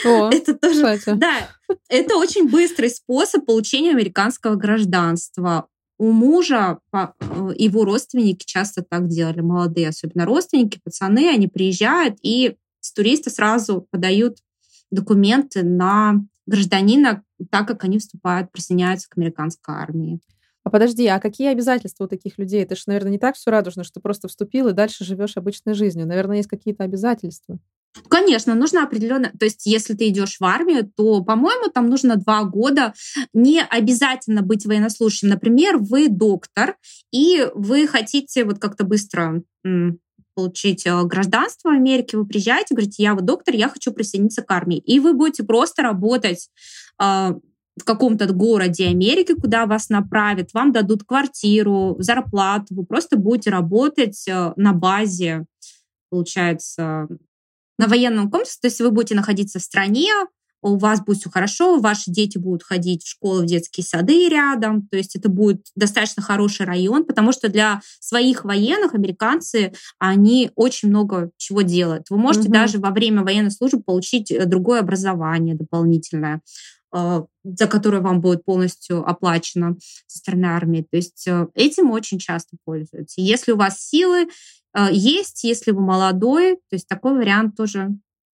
О, это тоже, кстати. да, это очень быстрый способ получения американского гражданства. У мужа э, его родственники часто так делали, молодые, особенно родственники, пацаны, они приезжают и с туриста сразу подают документы на гражданина, так как они вступают, присоединяются к американской армии. А подожди, а какие обязательства у таких людей? Это же, наверное, не так все радужно, что просто вступил и дальше живешь обычной жизнью. Наверное, есть какие-то обязательства. Конечно, нужно определенно, то есть если ты идешь в армию, то, по-моему, там нужно два года. Не обязательно быть военнослужащим. Например, вы доктор, и вы хотите вот как-то быстро получить э, гражданство в Америке, вы приезжаете, говорите, я вот доктор, я хочу присоединиться к армии. И вы будете просто работать э, в каком-то городе Америки, куда вас направят, вам дадут квартиру, зарплату, вы просто будете работать э, на базе, получается, на военном комплексе, то есть вы будете находиться в стране, у вас будет все хорошо, ваши дети будут ходить в школу, в детские сады рядом, то есть это будет достаточно хороший район, потому что для своих военных американцы, они очень много чего делают. Вы можете Мгм. даже во время военной службы получить э, другое образование дополнительное за которое вам будет полностью оплачено со стороны армии. То есть э, этим очень часто пользуются. Если у вас силы э, есть, если вы молодой, то есть такой вариант тоже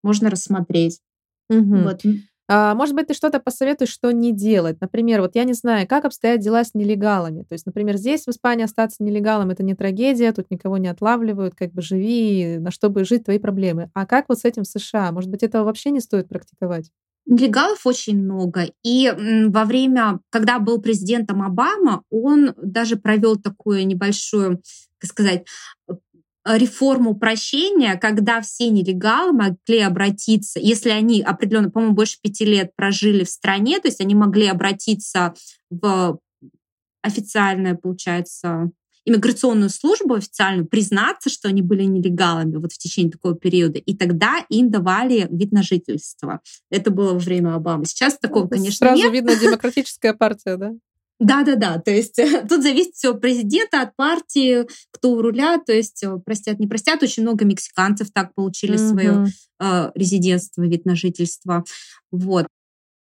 можно рассмотреть. Мгм. Вот. А, может быть, ты что-то посоветуешь, что не делать? Например, вот я не знаю, как обстоят дела с нелегалами. То есть, например, здесь, в Испании, остаться нелегалом — это не трагедия, тут никого не отлавливают, как бы живи, на что бы жить, твои проблемы. А как вот с этим в США? Может быть, этого вообще не стоит практиковать? Нелегалов очень много. И во время, когда был президентом Обама, он даже провел такую небольшую, как сказать, э, реформу прощения, когда все нелегалы могли обратиться, если они определенно, по-моему, больше пяти лет прожили в стране, то есть они могли обратиться в официальное, получается, иммиграционную службу официальную, признаться, что они были нелегалами вот в течение такого периода, и тогда им давали вид на жительство. Это было во время Обамы. Сейчас такого, конечно, Сразу нет. видно демократическая партия, да? Да-да-да, то есть тут зависит все от президента, от партии, кто у руля, то есть э, простят, не простят. Очень много мексиканцев так получили свое Мгм. э, резидентство, вид на жительство. Вот.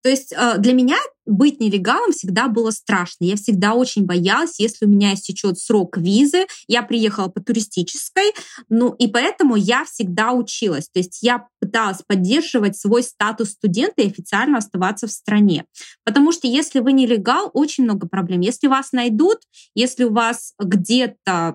То есть э, для меня быть нелегалом всегда было страшно. Я всегда очень боялась, если у меня истечет срок визы. Я приехала по туристической, ну и поэтому я всегда училась. То есть я пыталась поддерживать свой статус студента и официально оставаться в стране. Потому что если вы нелегал, очень много проблем. Если вас найдут, если у вас где-то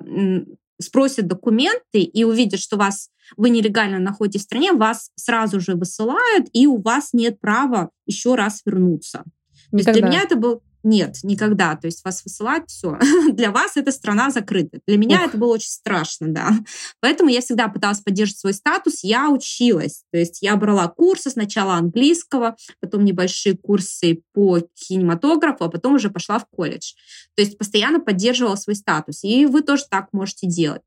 спросят документы и увидят, что вас вы нелегально находитесь в стране, вас сразу же высылают, и у вас нет права еще раз вернуться. То есть для меня это был нет, никогда. То есть вас высылают, все. Для вас эта страна закрыта. Для меня Ух. это было очень страшно, да. Поэтому я всегда пыталась поддерживать свой статус. Я училась. То есть я брала курсы сначала английского, потом небольшие курсы по кинематографу, а потом уже пошла в колледж. То есть постоянно поддерживала свой статус. И вы тоже так можете делать.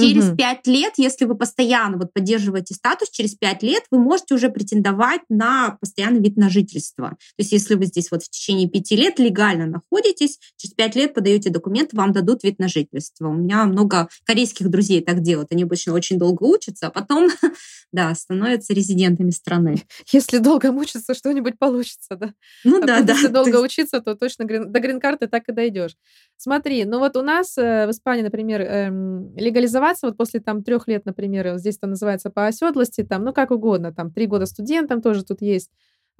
Через пять лет, если вы постоянно вот поддерживаете статус, через пять лет вы можете уже претендовать на постоянный вид на жительство. То есть если вы здесь вот в течение пяти лет легально находитесь, через пять лет подаете документы, вам дадут вид на жительство. У меня много корейских друзей так делают. Они обычно очень долго учатся, а потом, да, становятся резидентами страны. Если долго мучиться, что-нибудь получится, да? Ну А да, да. Если долго есть- учиться, то точно грин- до грин-карты так и дойдешь. Смотри, ну вот у нас э, в Испании, например, эм, легализоваться вот после там трех лет, например, здесь это называется по оседлости, там, ну как угодно, там три года студентам тоже тут есть.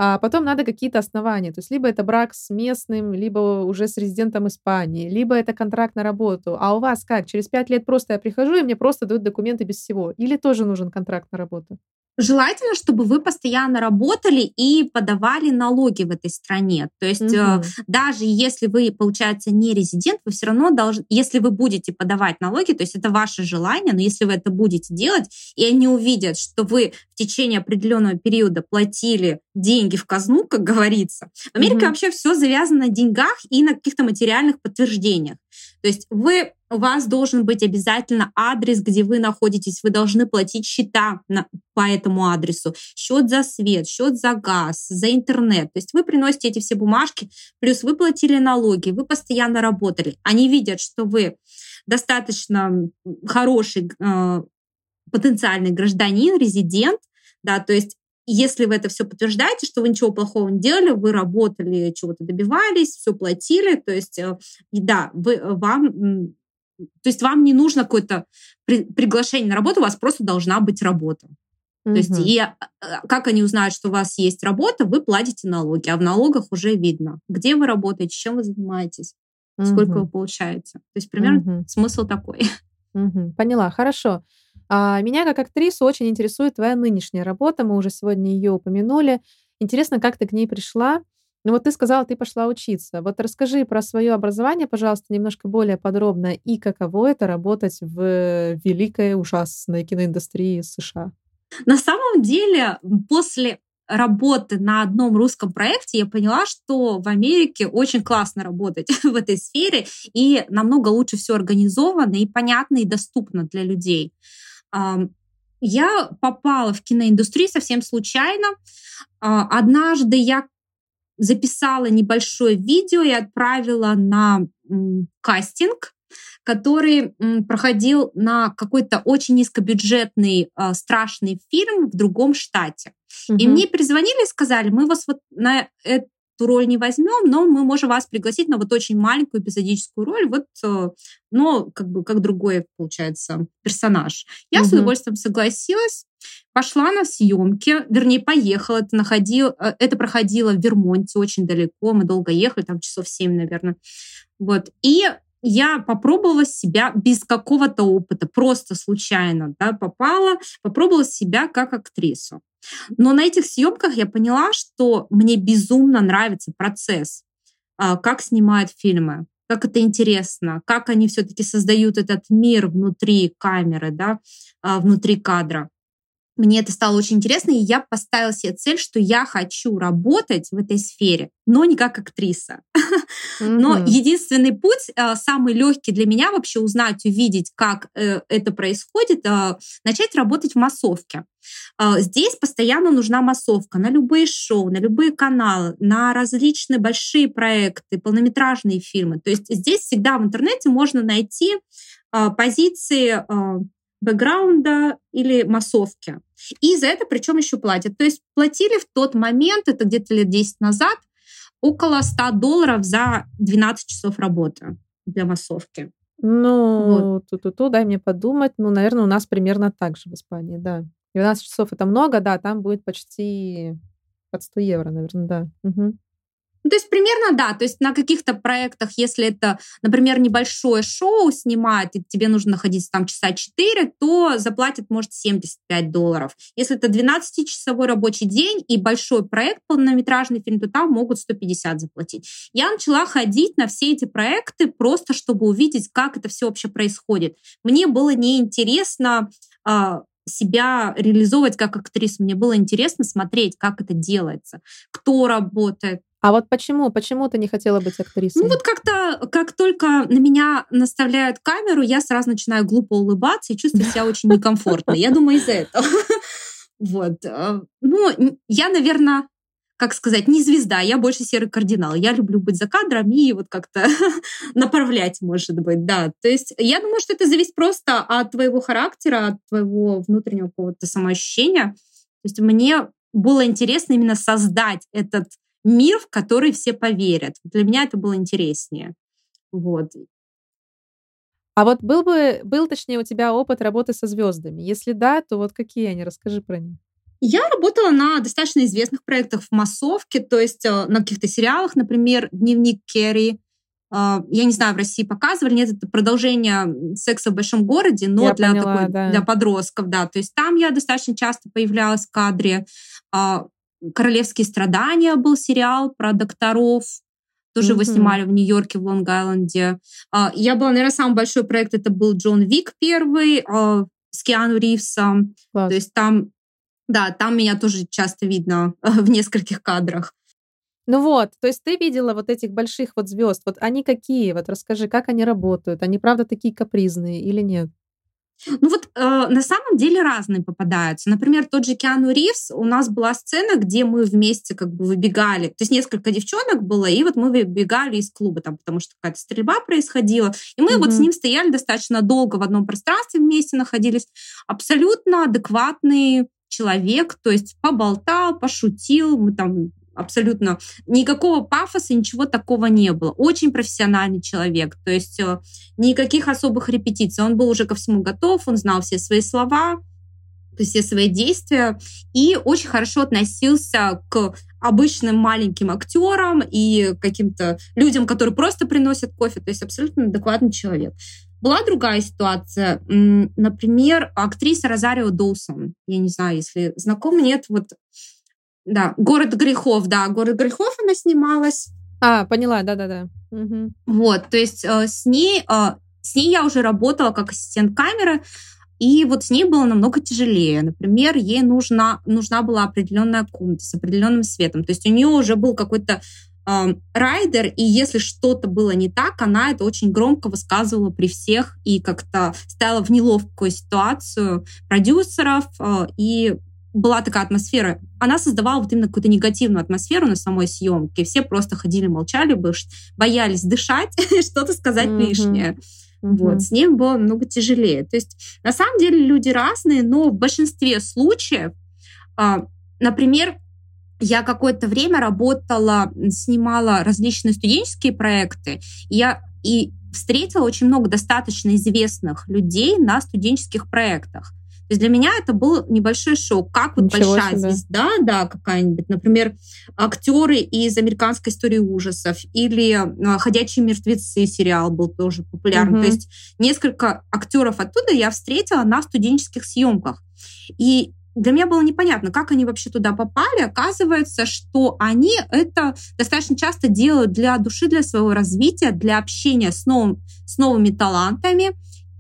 А потом надо какие-то основания. То есть либо это брак с местным, либо уже с резидентом Испании, либо это контракт на работу. А у вас как? Через пять лет просто я прихожу, и мне просто дают документы без всего? Или тоже нужен контракт на работу? Желательно, чтобы вы постоянно работали и подавали налоги в этой стране. То есть Мгм. даже если вы, получается, не резидент, вы все равно должны, если вы будете подавать налоги, то есть это ваше желание, но если вы это будете делать, и они увидят, что вы в течение определенного периода платили деньги в казну, как говорится. В Америке Мгм. вообще все завязано на деньгах и на каких-то материальных подтверждениях. То есть вы, у вас должен быть обязательно адрес, где вы находитесь, вы должны платить счета на, по этому адресу, счет за свет, счет за газ, за интернет. То есть вы приносите эти все бумажки, плюс вы платили налоги, вы постоянно работали. Они видят, что вы достаточно хороший э, потенциальный гражданин, резидент, да, то есть если вы это все подтверждаете, что вы ничего плохого не делали, вы работали, чего-то добивались, все платили, то есть, э, да, вы, вам, то есть вам не нужно какое-то при, приглашение на работу, у вас просто должна быть работа. То есть, и а, а, как они узнают, что у вас есть работа, вы платите налоги, а в налогах уже видно, где вы работаете, чем вы занимаетесь, угу. сколько вы получаете. То есть, примерно угу. смысл такой. Угу. Поняла, хорошо. А меня как актрису очень интересует твоя нынешняя работа. Мы уже сегодня ее упомянули. Интересно, как ты к ней пришла? Ну вот ты сказала, ты пошла учиться. Вот расскажи про свое образование, пожалуйста, немножко более подробно и каково это работать в великой ужасной киноиндустрии США. На самом деле, после работы на одном русском проекте я поняла, что в Америке очень классно работать в этой сфере и намного лучше все организовано и понятно и доступно для людей. Я попала в киноиндустрию совсем случайно. А, однажды я записала небольшое видео и отправила на кастинг, который проходил на какой-то очень низкобюджетный а, страшный фильм в другом штате. Угу. И мне перезвонили и сказали, мы вас вот на эту роль не возьмем, но мы можем вас пригласить на вот очень маленькую эпизодическую роль, вот, э, но как бы как другой, получается, персонаж. Я угу. с удовольствием согласилась, пошла на съемки, вернее, поехала. Это, находил, э, это проходило в Вермонте очень далеко, мы долго ехали, там часов 7, наверное. Вот. И я попробовала себя без какого-то опыта, просто случайно да, попала, попробовала себя как актрису. Но на этих съемках я поняла, что мне безумно нравится процесс, а, как снимают фильмы, как это интересно, как они все-таки создают этот мир внутри камеры, да, а, внутри кадра. Мне это стало очень интересно, и я поставила себе цель, что я хочу работать в этой сфере, но не как актриса. Но единственный путь, э, самый легкий для меня вообще узнать, увидеть, как э, это происходит, э, начать работать в массовке. Здесь постоянно нужна массовка на любые шоу, на любые каналы, на различные большие проекты, полнометражные фильмы. То есть здесь всегда в интернете можно найти позиции бэкграунда или массовки. И за это причем еще платят. То есть платили в тот момент, это где-то лет 10 назад, около 100 долларов за 12 часов работы для массовки. Ну, вот. ту-ту-ту, дай мне подумать. Ну, наверное, у нас примерно так же в Испании, да. 12 часов это много, да, там будет почти под 100 евро, наверное, да. Угу. Ну, то есть примерно да, то есть на каких-то проектах, если это, например, небольшое шоу снимает, и тебе нужно находиться там часа 4, то заплатят, может, 75 долларов. Если это 12-часовой рабочий день и большой проект, полнометражный фильм, то там могут 150 заплатить. Я начала ходить на все эти проекты просто, чтобы увидеть, как это все вообще происходит. Мне было неинтересно а, себя реализовывать как актрису. Мне было интересно смотреть, как это делается, кто работает, а вот почему? Почему ты не хотела быть актрисой? Ну вот как-то, как только на меня наставляют камеру, я сразу начинаю глупо улыбаться и чувствую себя очень некомфортно. Я думаю, из-за этого. Вот. Э, ну, я, наверное, как сказать, не звезда, я больше серый кардинал. Я люблю быть за кадром и вот как-то направлять, может быть, да. То есть я думаю, что это зависит просто от твоего характера, от твоего внутреннего какого-то самоощущения. То есть мне было интересно именно создать этот мир, в который все поверят. Для меня это было интереснее. Вот. А вот был бы, был, точнее, у тебя опыт работы со звездами? Если да, то вот какие они? Расскажи про них. Я работала на достаточно известных проектах в массовке, то есть э, на каких-то сериалах, например, «Дневник Керри». Э, я не знаю, в России показывали, нет, это продолжение «Секса в большом городе», но я для, поняла, такой, да. для подростков, да. То есть там я достаточно часто появлялась в кадре. А, Королевские страдания был сериал про докторов. Тоже mm-hmm. его снимали в Нью-Йорке, в Лонг-Айленде. А, я была, наверное, самый большой проект, это был Джон Вик первый а, с Киану Ривзом. Класс. То есть там, да, там меня тоже часто видно в нескольких кадрах. Ну вот, то есть ты видела вот этих больших вот звезд. Вот они какие? Вот расскажи, как они работают? Они правда такие капризные или нет? Ну вот э, на самом деле разные попадаются. Например, тот же Киану Ривз, у нас была сцена, где мы вместе как бы выбегали. То есть несколько девчонок было, и вот мы выбегали из клуба, там, потому что какая-то стрельба происходила. И мы mm-hmm. вот с ним стояли достаточно долго в одном пространстве вместе находились. Абсолютно адекватный человек, то есть поболтал, пошутил, мы там абсолютно никакого пафоса, ничего такого не было. Очень профессиональный человек, то есть э, никаких особых репетиций. Он был уже ко всему готов, он знал все свои слова, все свои действия и очень хорошо относился к обычным маленьким актерам и каким-то людям, которые просто приносят кофе, то есть абсолютно адекватный человек. Была другая ситуация. Например, актриса Розарио Доусон. Я не знаю, если знаком, нет. Вот да, «Город грехов», да, «Город грехов» она снималась. А, поняла, да-да-да. Угу. Вот, то есть э, с ней, э, с ней я уже работала как ассистент камеры, и вот с ней было намного тяжелее. Например, ей нужна, нужна была определенная комната с определенным светом. То есть у нее уже был какой-то э, райдер, и если что-то было не так, она это очень громко высказывала при всех и как-то ставила в неловкую ситуацию продюсеров э, и была такая атмосфера, она создавала вот именно какую-то негативную атмосферу на самой съемке. Все просто ходили, молчали, боялись дышать, что-то сказать mm-hmm. лишнее. Mm-hmm. Вот, с ним было много тяжелее. То есть, на самом деле, люди разные, но в большинстве случаев, э, например, я какое-то время работала, снимала различные студенческие проекты, и я и встретила очень много достаточно известных людей на студенческих проектах. То есть для меня это был небольшой шок. Как вот Ничего большая себе. звезда, да, какая-нибудь, например, актеры из американской истории ужасов или а, Ходячие мертвецы сериал был тоже популярный. Угу. То есть несколько актеров оттуда я встретила на студенческих съемках. И для меня было непонятно, как они вообще туда попали. Оказывается, что они это достаточно часто делают для души, для своего развития, для общения с, новым, с новыми талантами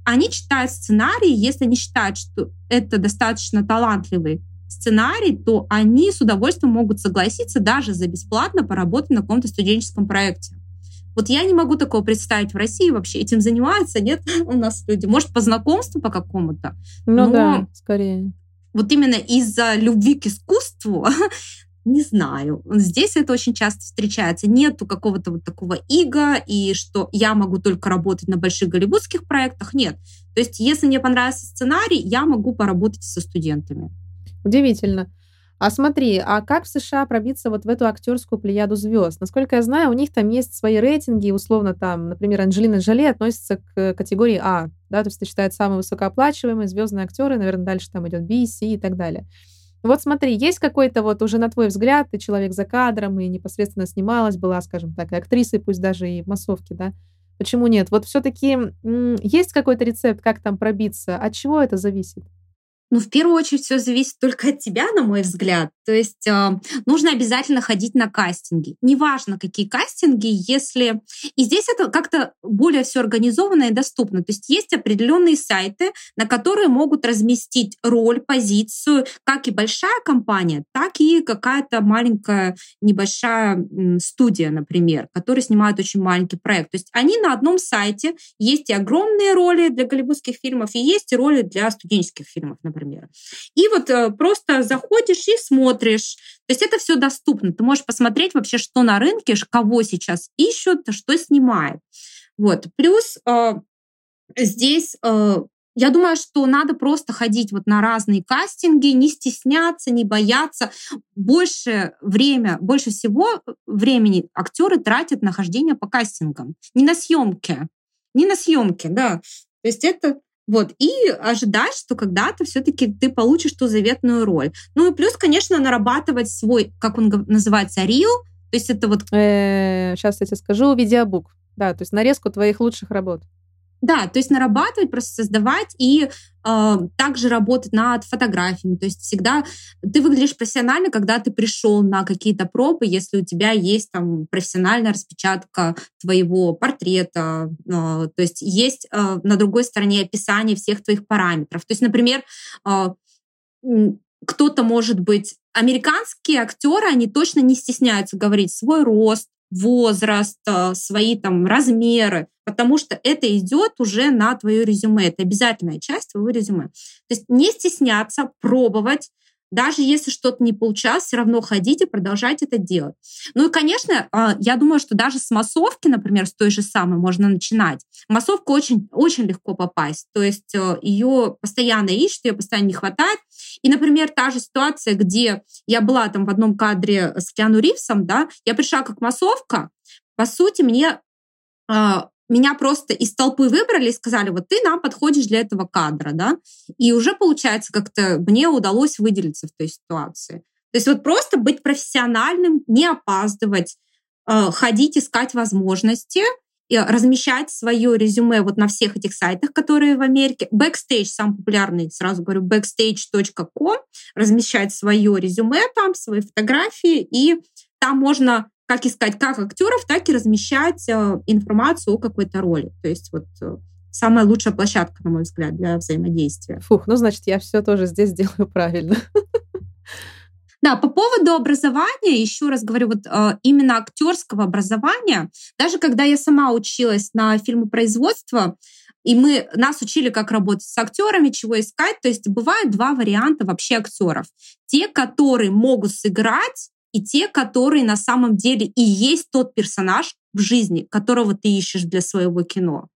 они читают сценарий, если они считают, что это достаточно талантливый сценарий, то они с удовольствием могут согласиться даже за бесплатно поработать на каком-то студенческом проекте. Вот я не могу такого представить в России вообще. Этим занимаются, нет у нас люди. Может, по знакомству по какому-то. Ну но да, скорее. Вот именно из-за любви к искусству не знаю. Здесь это очень часто встречается. Нету какого-то вот такого иго, и что я могу только работать на больших голливудских проектах. Нет. То есть, если мне понравился сценарий, я могу поработать со студентами. Удивительно. А смотри, а как в США пробиться вот в эту актерскую плеяду звезд? Насколько я знаю, у них там есть свои рейтинги, условно там, например, Анджелина Джоли относится к категории А, да, то есть это считается самые высокооплачиваемые звездные актеры, наверное, дальше там идет B, C и так далее. Вот смотри, есть какой-то вот уже на твой взгляд, ты человек за кадром и непосредственно снималась, была, скажем так, актрисой, пусть даже и в массовке, да? Почему нет? Вот все-таки есть какой-то рецепт, как там пробиться? От чего это зависит? Ну, в первую очередь, все зависит только от тебя, на мой взгляд. То есть э, нужно обязательно ходить на кастинги. Неважно, какие кастинги, если... И здесь это как-то более все организовано и доступно. То есть есть определенные сайты, на которые могут разместить роль, позицию, как и большая компания, так и какая-то маленькая, небольшая студия, например, которая снимает очень маленький проект. То есть они на одном сайте, есть и огромные роли для голливудских фильмов, и есть и роли для студенческих фильмов, например например. И вот э, просто заходишь и смотришь. То есть это все доступно. Ты можешь посмотреть вообще, что на рынке, кого сейчас ищут, что снимает. Вот. Плюс э, здесь э, я думаю, что надо просто ходить вот на разные кастинги, не стесняться, не бояться. Больше время, больше всего времени актеры тратят на хождение по кастингам, не на съемке, не на съемке, да. То есть это вот, и ожидать, что когда-то все-таки ты получишь ту заветную роль. Ну и плюс, конечно, нарабатывать свой, как он называется, рил, то есть это вот... Сейчас я тебе скажу, видеобук. Да, то есть нарезку твоих лучших работ. Да, то есть нарабатывать, просто создавать и э, также работать над фотографиями. То есть всегда ты выглядишь профессионально, когда ты пришел на какие-то пробы, если у тебя есть там профессиональная распечатка твоего портрета. Э, то есть есть э, на другой стороне описание всех твоих параметров. То есть, например, э, кто-то может быть американские актеры, они точно не стесняются говорить свой рост, возраст, свои там размеры, потому что это идет уже на твое резюме. Это обязательная часть твоего резюме. То есть не стесняться, пробовать, даже если что-то не получалось, все равно ходите, продолжайте это делать. Ну и, конечно, а, я думаю, что даже с массовки, например, с той же самой можно начинать. Массовку очень, очень легко попасть. То есть э, ее постоянно ищут, ее постоянно не хватает. И, например, та же ситуация, где я была там в одном кадре с Киану Ривсом, да, я пришла как массовка, по сути, мне а, меня просто из толпы выбрали и сказали, вот ты нам подходишь для этого кадра, да, и уже получается как-то мне удалось выделиться в той ситуации. То есть вот просто быть профессиональным, не опаздывать, э, ходить, искать возможности, размещать свое резюме вот на всех этих сайтах, которые в Америке. Backstage самый популярный, сразу говорю, backstage.com, размещать свое резюме там, свои фотографии, и там можно как искать как актеров, так и размещать э, информацию о какой-то роли. То есть вот э, самая лучшая площадка, на мой взгляд, для взаимодействия. Фух, ну значит, я все тоже здесь делаю правильно. Да, по поводу образования, еще раз говорю, вот э, именно актерского образования, даже когда я сама училась на фильмопроизводство, и мы нас учили, как работать с актерами, чего искать. То есть бывают два варианта вообще актеров. Те, которые могут сыграть и те, которые на самом деле и есть тот персонаж в жизни, которого ты ищешь для своего кино.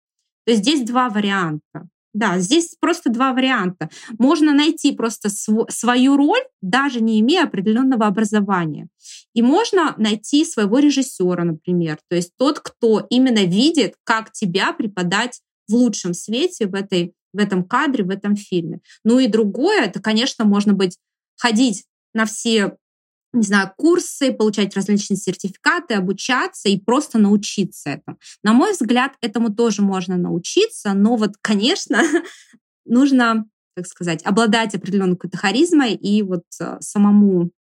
То есть здесь два варианта. Да, здесь просто два варианта. Можно найти просто св- свою роль, даже не имея определенного образования. И можно найти своего режиссера, например. То есть тот, кто именно видит, как тебя преподать в лучшем свете в, этой, в этом кадре, в этом фильме. Ну и другое, это, конечно, можно быть ходить на все не знаю, курсы, получать различные сертификаты, обучаться и просто научиться этому. На мой взгляд, этому тоже можно научиться, но вот, конечно, нужно, так сказать, обладать определенной какой-то харизмой и вот э, самому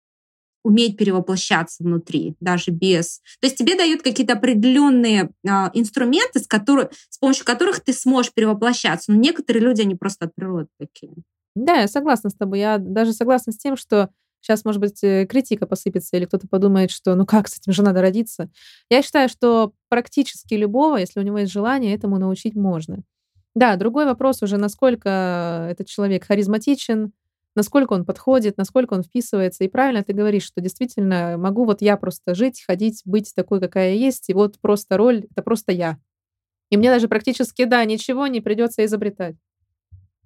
уметь перевоплощаться внутри, даже без... То есть тебе дают какие-то определенные а, инструменты, с, которых, с помощью которых ты сможешь перевоплощаться. Но некоторые люди, они просто от природы такие. Да, я согласна с тобой. Я даже согласна с тем, что Сейчас, может быть, э, критика посыпется, или кто-то подумает, что ну как, с этим же надо родиться. Я считаю, что практически любого, если у него есть желание, этому научить можно. Да, другой вопрос уже, насколько этот человек харизматичен, насколько он подходит, насколько он вписывается. И правильно ты говоришь, что действительно могу вот я просто жить, ходить, быть такой, какая я есть, и вот просто роль — это просто я. И мне даже практически, да, ничего не придется изобретать.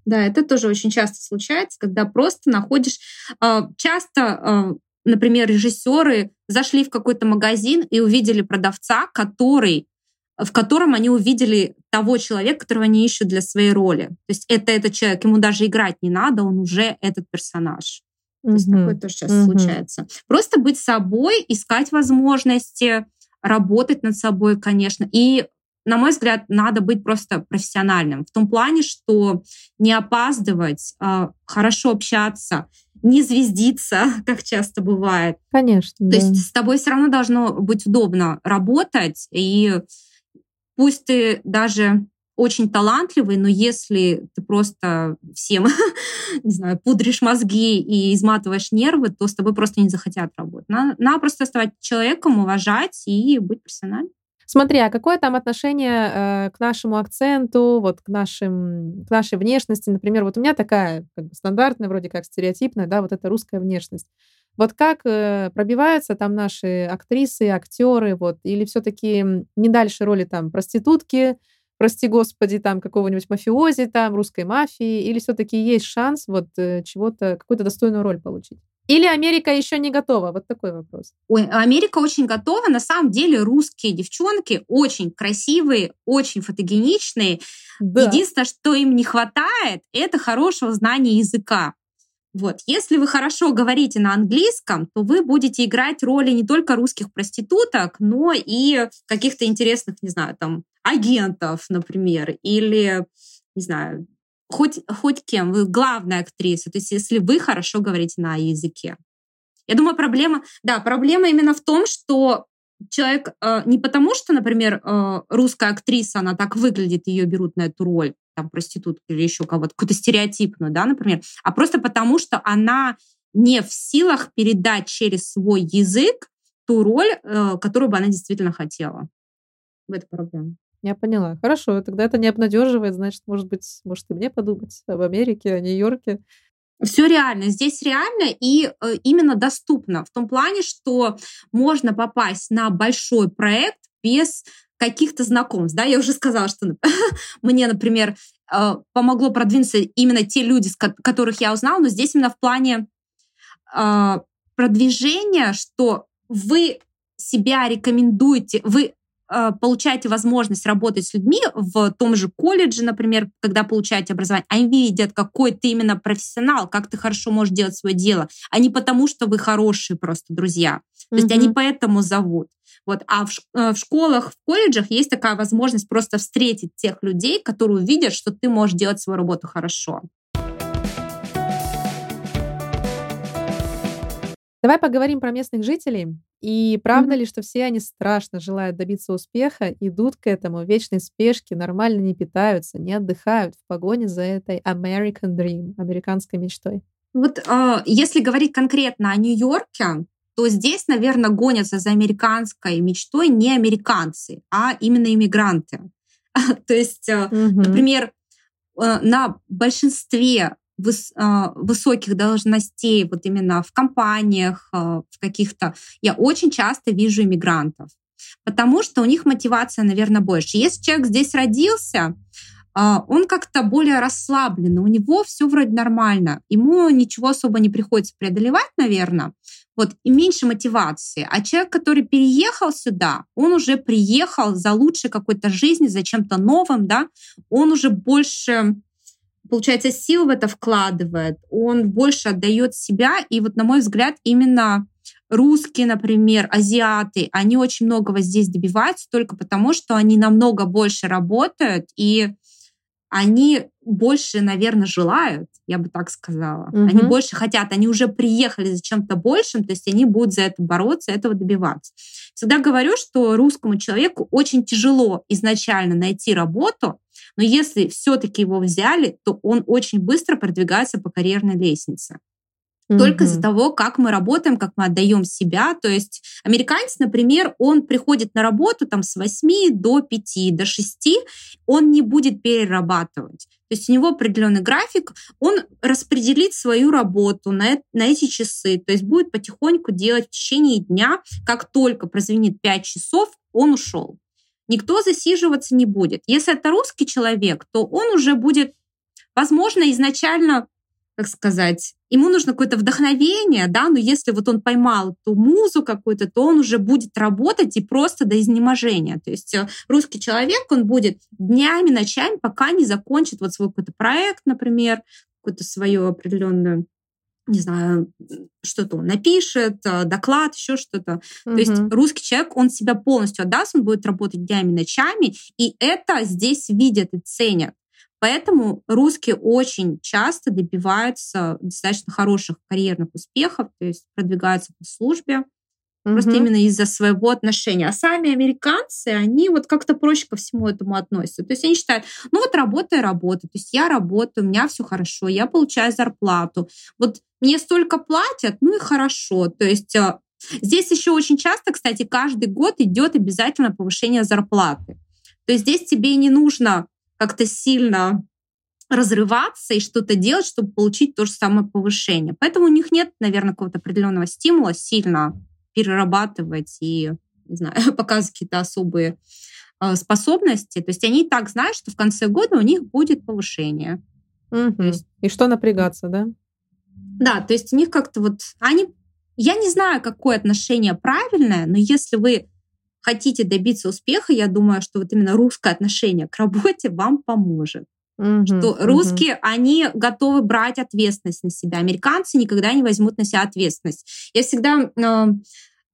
Да, это тоже очень часто случается, когда просто находишь... А, часто, а, например, режиссеры зашли в какой-то магазин и увидели продавца, который в котором они увидели того человека, которого они ищут для своей роли. То есть это этот человек, ему даже играть не надо, он уже этот персонаж. То есть mm-hmm. такое тоже сейчас mm-hmm. случается. Просто быть собой, искать возможности, работать над собой, конечно, и на мой взгляд, надо быть просто профессиональным. В том плане, что не опаздывать, а, хорошо общаться, не звездиться, как часто бывает. Конечно. То да. есть с тобой все равно должно быть удобно работать. И пусть ты даже очень талантливый, но если ты просто всем, не знаю, пудришь мозги и изматываешь нервы, то с тобой просто не захотят работать. Надо, надо просто оставаться человеком, уважать и быть профессиональным. Смотри, а какое там отношение э, к нашему акценту, вот к, нашим, к нашей внешности? Например, вот у меня такая как бы стандартная, вроде как стереотипная, да, вот эта русская внешность. Вот как э, пробиваются там наши актрисы, актеры, вот, или все-таки не дальше роли там проститутки, прости господи, там какого-нибудь мафиози, там русской мафии, или все-таки есть шанс вот э, чего-то, какую-то достойную роль получить? Или Америка еще не готова? Вот такой вопрос. Ой, Америка очень готова. На самом деле русские девчонки очень красивые, очень фотогеничные. Да. Единственное, что им не хватает, это хорошего знания языка. Вот. Если вы хорошо говорите на английском, то вы будете играть роли не только русских проституток, но и каких-то интересных, не знаю, там, агентов, например, или, не знаю, хоть, хоть кем, вы главная актриса, то есть если вы хорошо говорите на языке. Я думаю, проблема, да, проблема именно в том, что человек э, не потому, что, например, э, русская актриса, она так выглядит, ее берут на эту роль, там, проститутка или еще кого-то, какую-то стереотипную, да, например, а просто потому, что она не в силах передать через свой язык ту роль, э, которую бы она действительно хотела. В этой проблеме. Я поняла. Хорошо, тогда это не обнадеживает, значит, может быть, может и мне подумать об Америке, о Нью-Йорке. Все реально. Здесь реально и э, именно доступно. В том плане, что можно попасть на большой проект без каких-то знакомств. Да, я уже сказала, что мне, например, э, помогло продвинуться именно те люди, которых я узнала, но здесь именно в плане э, продвижения, что вы себя рекомендуете, вы получаете возможность работать с людьми в том же колледже, например, когда получаете образование, они видят, какой ты именно профессионал, как ты хорошо можешь делать свое дело, а не потому, что вы хорошие просто друзья. То mm-hmm. есть они поэтому зовут. Вот. А в, э, в школах, в колледжах есть такая возможность просто встретить тех людей, которые увидят, что ты можешь делать свою работу хорошо. Давай поговорим про местных жителей. И правда mm-hmm. ли, что все они страшно желают добиться успеха, идут к этому вечной спешке, нормально не питаются, не отдыхают в погоне за этой American Dream, американской мечтой? Вот э, если говорить конкретно о Нью-Йорке, то здесь, наверное, гонятся за американской мечтой не американцы, а именно иммигранты. то есть, э, например, э, на большинстве выс, э, высоких должностей, вот именно в компаниях, э, в каких-то, я очень часто вижу иммигрантов, потому что у них мотивация, наверное, больше. Если человек здесь родился, э, он как-то более расслаблен, у него все вроде нормально, ему ничего особо не приходится преодолевать, наверное, вот, и меньше мотивации. А человек, который переехал сюда, он уже приехал за лучшей какой-то жизнью, за чем-то новым, да, он уже больше получается, сил в это вкладывает, он больше отдает себя. И вот, на мой взгляд, именно русские, например, азиаты, они очень многого здесь добиваются только потому, что они намного больше работают и они больше, наверное, желают, я бы так сказала. Угу. Они больше хотят, они уже приехали за чем-то большим, то есть они будут за это бороться, этого добиваться. Всегда говорю, что русскому человеку очень тяжело изначально найти работу, но если все-таки его взяли, то он очень быстро продвигается по карьерной лестнице. Только mm-hmm. из-за того, как мы работаем, как мы отдаем себя. То есть американец, например, он приходит на работу там с 8 до 5, до 6, он не будет перерабатывать. То есть у него определенный график, он распределит свою работу на, на эти часы, то есть будет потихоньку делать в течение дня, как только прозвенит 5 часов, он ушел никто засиживаться не будет. Если это русский человек, то он уже будет, возможно, изначально, как сказать, ему нужно какое-то вдохновение, да, но если вот он поймал ту музу какую-то, то он уже будет работать и просто до изнеможения. То есть э, русский человек, он будет днями, ночами, пока не закончит вот свой какой-то проект, например, какую-то свою определенную не знаю, что-то он напишет, э, доклад, еще что-то. Угу. То есть русский человек, он себя полностью отдаст, он будет работать днями, ночами, и это здесь видят и ценят. Поэтому русские очень часто добиваются достаточно хороших карьерных успехов, то есть продвигаются по службе, Просто угу. именно из-за своего отношения. А сами американцы, они вот как-то проще ко всему этому относятся. То есть они считают, ну вот работа и работа. То есть я работаю, у меня все хорошо, я получаю зарплату. Вот мне столько платят, ну и хорошо. То есть э, здесь еще очень часто, кстати, каждый год идет обязательно повышение зарплаты. То есть здесь тебе не нужно как-то сильно разрываться и что-то делать, чтобы получить то же самое повышение. Поэтому у них нет, наверное, какого-то определенного стимула сильно перерабатывать и, не знаю, показывать какие-то особые э, способности. То есть они и так знают, что в конце года у них будет повышение. Угу. есть... И что напрягаться, да? Да, то есть у них как-то вот... Они... Я не знаю, какое отношение правильное, но если вы хотите добиться успеха, я думаю, что вот именно русское отношение к работе вам поможет. Угу, что русские, угу. они готовы брать ответственность на себя. Американцы никогда не возьмут на себя ответственность. Я всегда, э,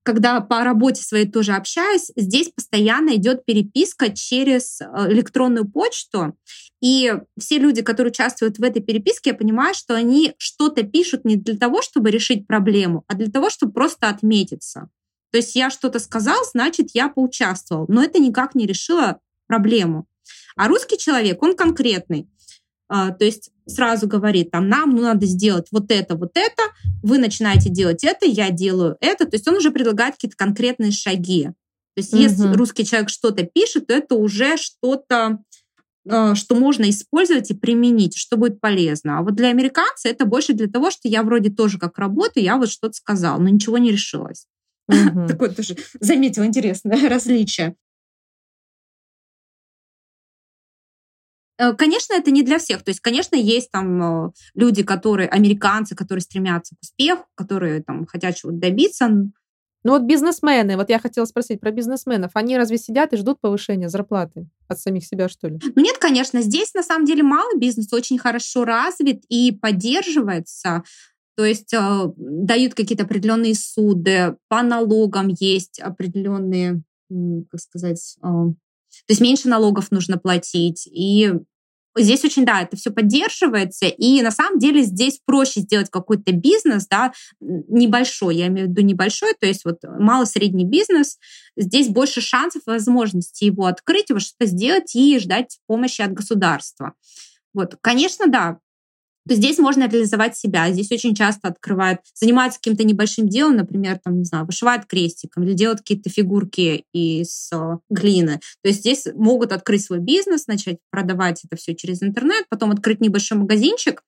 когда по работе своей тоже общаюсь, здесь постоянно идет переписка через э, электронную почту. И все люди, которые участвуют в этой переписке, я понимаю, что они что-то пишут не для того, чтобы решить проблему, а для того, чтобы просто отметиться. То есть я что-то сказал, значит, я поучаствовал. Но это никак не решило проблему. А русский человек, он конкретный. А, то есть сразу говорит, там, нам ну, надо сделать вот это, вот это, вы начинаете делать это, я делаю это. То есть он уже предлагает какие-то конкретные шаги. То есть угу. если русский человек что-то пишет, то это уже что-то, а, что можно использовать и применить, что будет полезно. А вот для американца это больше для того, что я вроде тоже как работаю, я вот что-то сказал, но ничего не решилась. Угу. Такое тоже заметил интересное различие. Э, конечно, это не для всех. То есть, конечно, есть там э, люди, которые, американцы, которые стремятся к успеху, которые там хотят чего-то добиться. Ну вот бизнесмены, вот я хотела спросить про бизнесменов. Они разве сидят и ждут повышения зарплаты от самих себя, что ли? Ну нет, конечно, здесь на самом деле малый бизнес очень хорошо развит и поддерживается. То есть э, дают какие-то определенные суды, по налогам есть определенные, как сказать, э, то есть меньше налогов нужно платить. И Здесь очень, да, это все поддерживается, и на самом деле здесь проще сделать какой-то бизнес, да, небольшой, я имею в виду небольшой, то есть вот мало-средний бизнес, здесь больше шансов и возможностей его открыть, вот что-то сделать и ждать помощи от государства. Вот, конечно, да, здесь можно реализовать себя. Здесь очень часто открывают, занимаются каким-то небольшим делом, например, там, не знаю, вышивают крестиком или делают какие-то фигурки из э, глины. То есть здесь могут открыть свой бизнес, начать продавать это все через интернет, потом открыть небольшой магазинчик.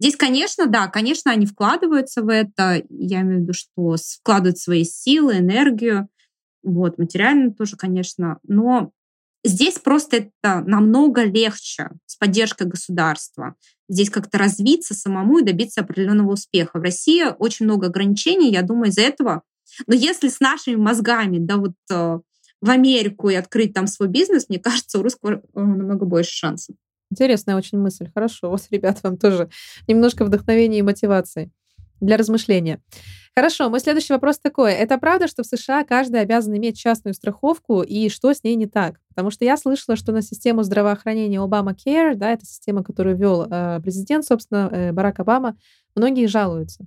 Здесь, конечно, да, конечно, они вкладываются в это. Я имею в виду, что вкладывают свои силы, энергию. Вот, материально тоже, конечно. Но Здесь просто это намного легче с поддержкой государства. Здесь как-то развиться самому и добиться определенного успеха. В России очень много ограничений, я думаю, из-за этого. Но если с нашими мозгами, да, вот э, в Америку и открыть там свой бизнес, мне кажется, у русского э, намного больше шансов. Интересная очень мысль. Хорошо. Вот, ребят, вам тоже немножко вдохновения и мотивации для размышления. Хорошо, мой следующий вопрос такой. Это правда, что в США каждый обязан иметь частную страховку, и что с ней не так? Потому что я слышала, что на систему здравоохранения Obamacare, да, это система, которую ввел э, президент, собственно, э, Барак Обама, многие жалуются.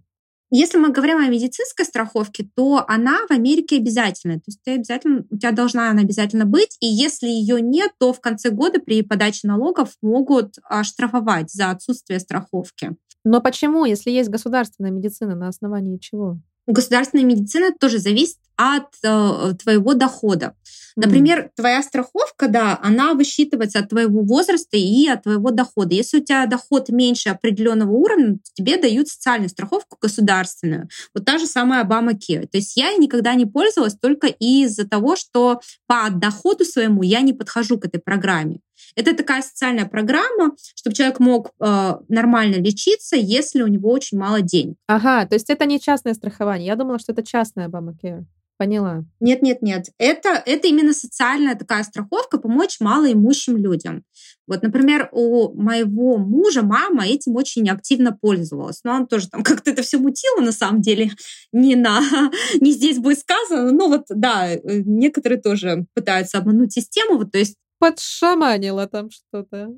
Если мы говорим о медицинской страховке, то она в Америке обязательная. То есть ты обязательно, у тебя должна она обязательно быть. И если ее нет, то в конце года при подаче налогов могут штрафовать за отсутствие страховки. Но почему, если есть государственная медицина, на основании чего? Государственная медицина тоже зависит от э, твоего дохода. Например, mm. твоя страховка, да, она высчитывается от твоего возраста и от твоего дохода. Если у тебя доход меньше определенного уровня, то тебе дают социальную страховку государственную. Вот та же самая Obamacare. То есть я никогда не пользовалась только из-за того, что по доходу своему я не подхожу к этой программе. Это такая социальная программа, чтобы человек мог э, нормально лечиться, если у него очень мало денег. Ага, то есть это не частное страхование. Я думала, что это частное Obamacare. Поняла. Нет, нет, нет. Это, это именно социальная такая страховка помочь малоимущим людям. Вот, например, у моего мужа мама этим очень активно пользовалась. Но он тоже там как-то это все мутило, на самом деле, не, на, не здесь будет сказано. Но вот, да, э, некоторые тоже пытаются обмануть систему. Вот, то есть подшаманила там что-то.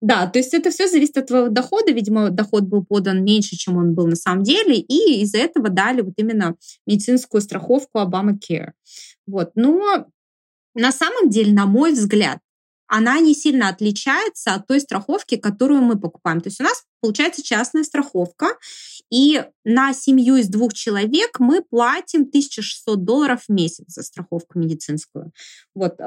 Да, то есть это все зависит от твоего дохода. Видимо, доход был подан меньше, чем он был на самом деле, и из-за этого дали вот именно медицинскую страховку Obamacare. Вот. Но на самом деле, на мой взгляд, она не сильно отличается от той страховки, которую мы покупаем. То есть у нас получается частная страховка, и на семью из двух человек мы платим 1600 долларов в месяц за страховку медицинскую. Вот.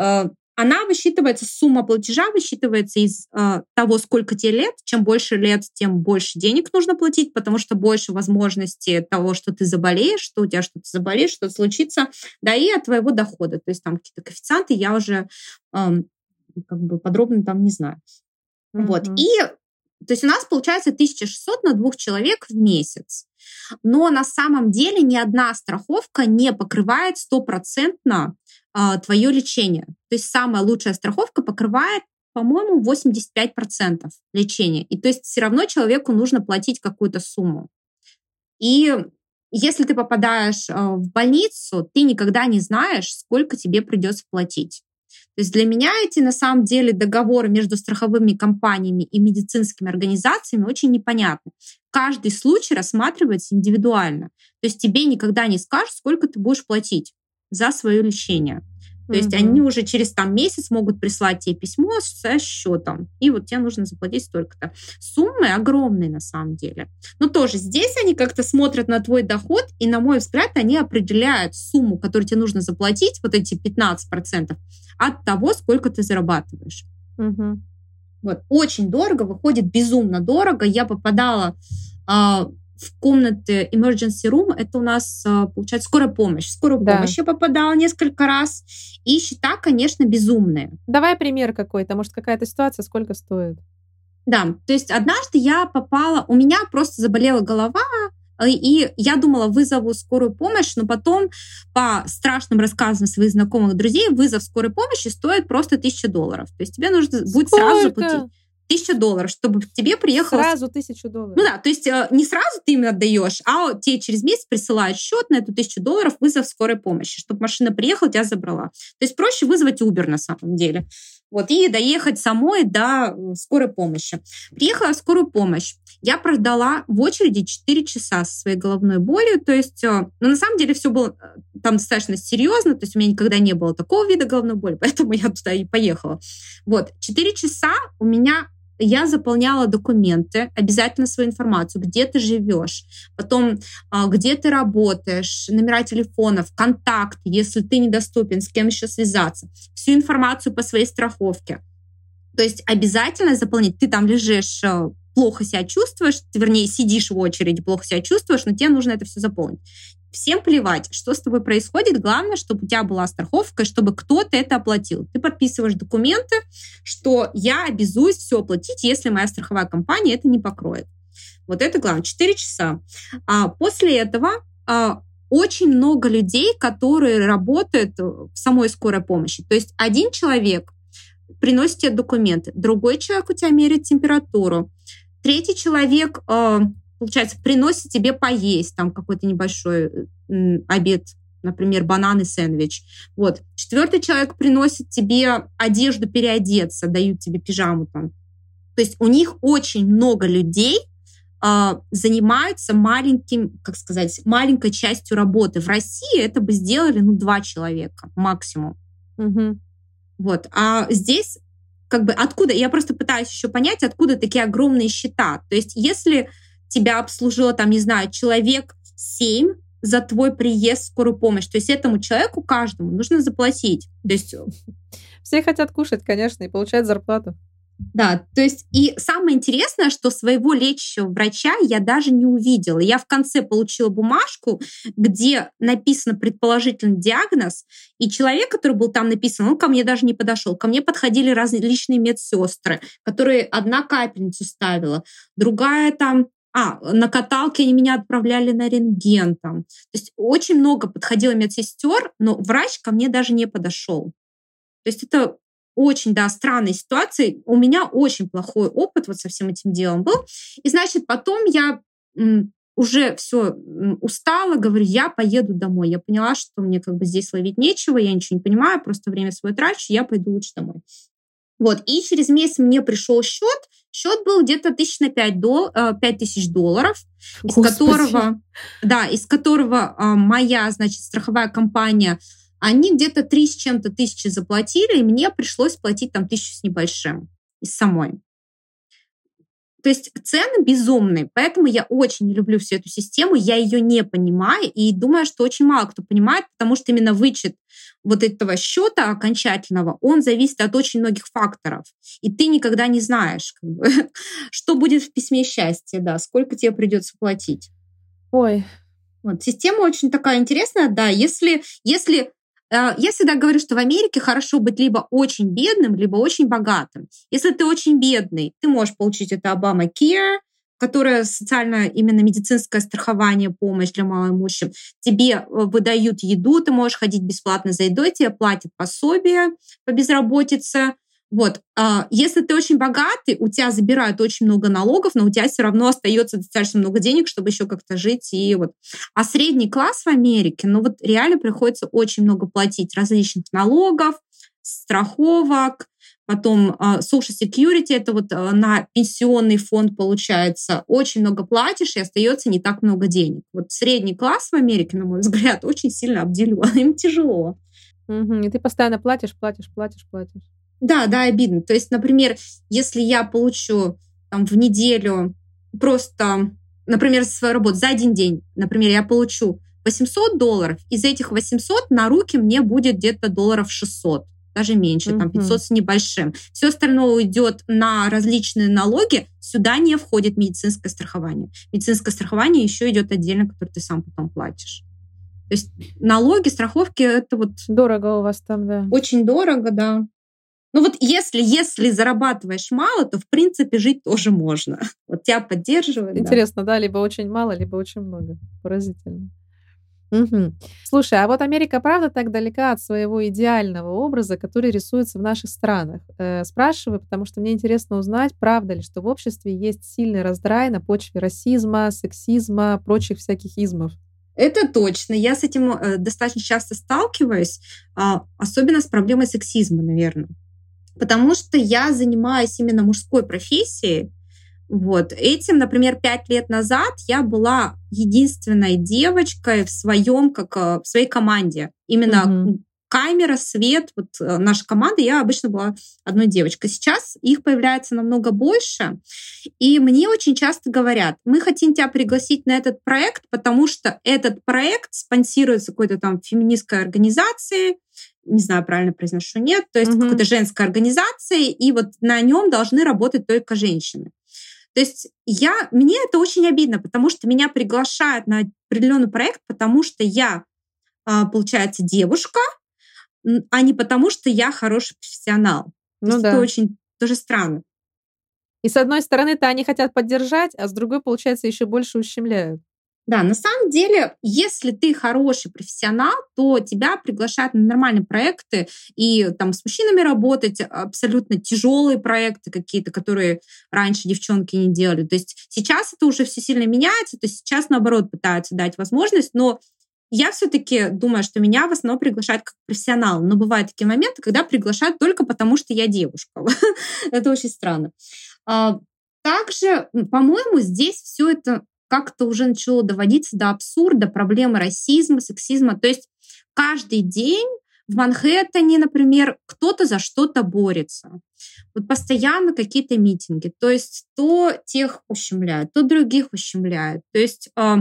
Она высчитывается, сумма платежа высчитывается из э, того, сколько тебе лет. Чем больше лет, тем больше денег нужно платить, потому что больше возможности того, что ты заболеешь, что у тебя что-то заболеет, что-то случится, да и от твоего дохода. То есть там какие-то коэффициенты я уже э, как бы подробно там не знаю. Mm-hmm. Вот. И то есть у нас получается 1600 на двух человек в месяц. Но на самом деле ни одна страховка не покрывает стопроцентно а, твое лечение. То есть самая лучшая страховка покрывает по-моему, 85% лечения. И то есть все равно человеку нужно платить какую-то сумму. И если ты попадаешь а, в больницу, ты никогда не знаешь, сколько тебе придется платить. То есть для меня эти на самом деле договоры между страховыми компаниями и медицинскими организациями очень непонятны. Каждый случай рассматривается индивидуально. То есть тебе никогда не скажут, сколько ты будешь платить за свое лечение. То есть они уже через там месяц могут прислать тебе письмо со счетом. И вот тебе нужно заплатить столько-то. Суммы огромные на самом деле. Но тоже здесь они как-то смотрят на твой доход, и, на мой взгляд, они определяют сумму, которую тебе нужно заплатить, вот эти 15%, от того, сколько ты зарабатываешь. Угу. Вот. Очень дорого, выходит безумно дорого. Я попадала а, в комнаты emergency room, это у нас, а, получается, скорая помощь. Скорую да. помощь я попадала несколько раз. И счета, конечно, безумные. Давай пример какой-то. Может, какая-то ситуация, сколько стоит? Да, то есть однажды я попала, у меня просто заболела голова, Э, и я думала, вызову скорую помощь, но потом по страшным рассказам своих знакомых друзей вызов скорой помощи стоит просто тысяча долларов. То есть тебе нужно Сколько? будет сразу заплатить тысяча долларов, чтобы к тебе приехало... Сразу тысячу долларов. Ну да, то есть э, не сразу ты им отдаешь, а тебе через месяц присылают счет на эту тысячу долларов вызов скорой помощи, чтобы машина приехала, тебя забрала. То есть проще вызвать Uber на самом деле. Вот, и доехать самой до э, скорой помощи. Приехала в скорую помощь. Я продала в очереди 4 часа со своей головной болью. То есть, э, ну, на самом деле все было там достаточно серьезно. То есть у меня никогда не было такого вида головной боли, поэтому я туда и поехала. Вот, 4 часа у меня я заполняла документы, обязательно свою информацию, где ты живешь, потом а, где ты работаешь, номера телефонов, контакт, если ты недоступен, с кем еще связаться, всю информацию по своей страховке. То есть обязательно заполнить. Ты там лежишь э, плохо себя чувствуешь, вернее, сидишь в очереди, плохо себя чувствуешь, но тебе нужно это все заполнить. Всем плевать, что с тобой происходит. Главное, чтобы у тебя была страховка, чтобы кто-то это оплатил. Ты подписываешь документы, что я обязуюсь все оплатить, если моя страховая компания это не покроет. Вот это главное. 4 часа. А после этого а, очень много людей, которые работают в самой скорой помощи. То есть один человек приносит тебе документы, другой человек у тебя меряет температуру, третий человек а, получается, приносит тебе поесть, там какой-то небольшой обед, например, банан и сэндвич. Вот. Четвертый человек приносит тебе одежду переодеться, дают тебе пижаму там. То есть у них очень много людей э, занимаются маленьким, как сказать, маленькой частью работы. В России это бы сделали, ну, два человека максимум. Угу. Вот. А здесь как бы откуда, я просто пытаюсь еще понять, откуда такие огромные счета. То есть если тебя обслужило, там, не знаю, человек 7 за твой приезд в скорую помощь. То есть этому человеку каждому нужно заплатить. То есть... Все хотят кушать, конечно, и получать зарплату. Да, то есть и самое интересное, что своего лечащего врача я даже не увидела. Я в конце получила бумажку, где написан предположительный диагноз, и человек, который был там написан, он ко мне даже не подошел. Ко мне подходили различные медсестры, которые одна капельницу ставила, другая там а, на каталке они меня отправляли на рентген там. То есть очень много подходило медсестер, но врач ко мне даже не подошел. То есть это очень, да, странная ситуация. У меня очень плохой опыт вот со всем этим делом был. И, значит, потом я уже все устала, говорю, я поеду домой. Я поняла, что мне как бы здесь ловить нечего, я ничего не понимаю, просто время свое трачу, я пойду лучше домой. Вот, и через месяц мне пришел счет. Счет был где-то тысяч на 5, дол, 5 э, тысяч долларов, из Господи. которого, да, из которого а, моя, значит, страховая компания, они где-то 3 с чем-то тысячи заплатили, и мне пришлось платить там тысячу с небольшим из самой. То есть цены безумные, поэтому я очень не люблю всю эту систему, я ее не понимаю и думаю, что очень мало кто понимает, потому что именно вычет вот этого счета окончательного, он зависит от очень многих факторов. И ты никогда не знаешь, как бы, что будет в письме счастья, да, сколько тебе придется платить. Ой. Вот, система очень такая интересная, да, если, если Э, я всегда говорю, что в Америке хорошо быть либо очень бедным, либо очень богатым. Если ты очень бедный, ты можешь получить это Obama Care, которое социально именно медицинское страхование, помощь для малоимущим. Тебе э, выдают еду, ты можешь ходить бесплатно за едой, тебе платят пособие по безработице, вот, а, если ты очень богатый, у тебя забирают очень много налогов, но у тебя все равно остается достаточно много денег, чтобы еще как-то жить. И вот. А средний класс в Америке, ну вот реально приходится очень много платить различных налогов, страховок, потом uh, Social Security, это вот uh, на пенсионный фонд получается, очень много платишь и остается не так много денег. Вот средний класс в Америке, на мой взгляд, очень сильно обделен, им тяжело. Угу. И ты постоянно платишь, платишь, платишь, платишь. Да, да, обидно. То есть, например, если я получу там в неделю просто, например, свою работу за один день, например, я получу 800 долларов, из этих 800 на руки мне будет где-то долларов 600 даже меньше, mm-hmm. там 500 с небольшим. Все остальное уйдет на различные налоги. Сюда не входит медицинское страхование. Медицинское страхование еще идет отдельно, которое ты сам потом платишь. То есть налоги, страховки это вот дорого у вас там, да. Очень дорого, да. Ну вот если, если зарабатываешь мало, то в принципе жить тоже можно. Вот тебя поддерживают. Интересно, да, да либо очень мало, либо очень много. Поразительно. Угу. Слушай, а вот Америка правда так далека от своего идеального образа, который рисуется в наших странах? Э, спрашиваю, потому что мне интересно узнать, правда ли, что в обществе есть сильный раздрай на почве расизма, сексизма, прочих всяких измов. Это точно. Я с этим э, достаточно часто сталкиваюсь, э, особенно с проблемой сексизма, наверное. Потому что я занимаюсь именно мужской профессией, вот. Этим, например, пять лет назад я была единственной девочкой в своем, как э, в своей команде. Именно угу. камера, свет, вот э, наша команда, я обычно была одной девочкой. Сейчас их появляется намного больше. И мне очень часто говорят, мы хотим тебя пригласить на этот проект, потому что этот проект спонсируется какой-то там феминистской организацией, не знаю, правильно произношу, нет, то есть угу. какой-то женской организацией, и вот на нем должны работать только женщины. То есть я, мне это очень обидно, потому что меня приглашают на определенный проект, потому что я, а, получается, девушка, а не потому что я хороший профессионал. То ну, есть да. это очень тоже странно. И с одной стороны-то они хотят поддержать, а с другой, получается, еще больше ущемляют. Да, на самом деле, если ты хороший профессионал, то тебя приглашают на нормальные проекты и там с мужчинами работать, абсолютно тяжелые проекты какие-то, которые раньше девчонки не делали. То есть сейчас это уже все сильно меняется, то есть сейчас наоборот пытаются дать возможность, но я все-таки думаю, что меня в основном приглашают как профессионал. Но бывают такие моменты, когда приглашают только потому, что я девушка. это очень странно. А, также, по-моему, здесь все это как-то уже начало доводиться до абсурда, проблемы расизма, сексизма. То есть каждый день в Манхэттене, например, кто-то за что-то борется. Вот постоянно какие-то митинги. То есть то тех ущемляют, то других ущемляют. То есть э,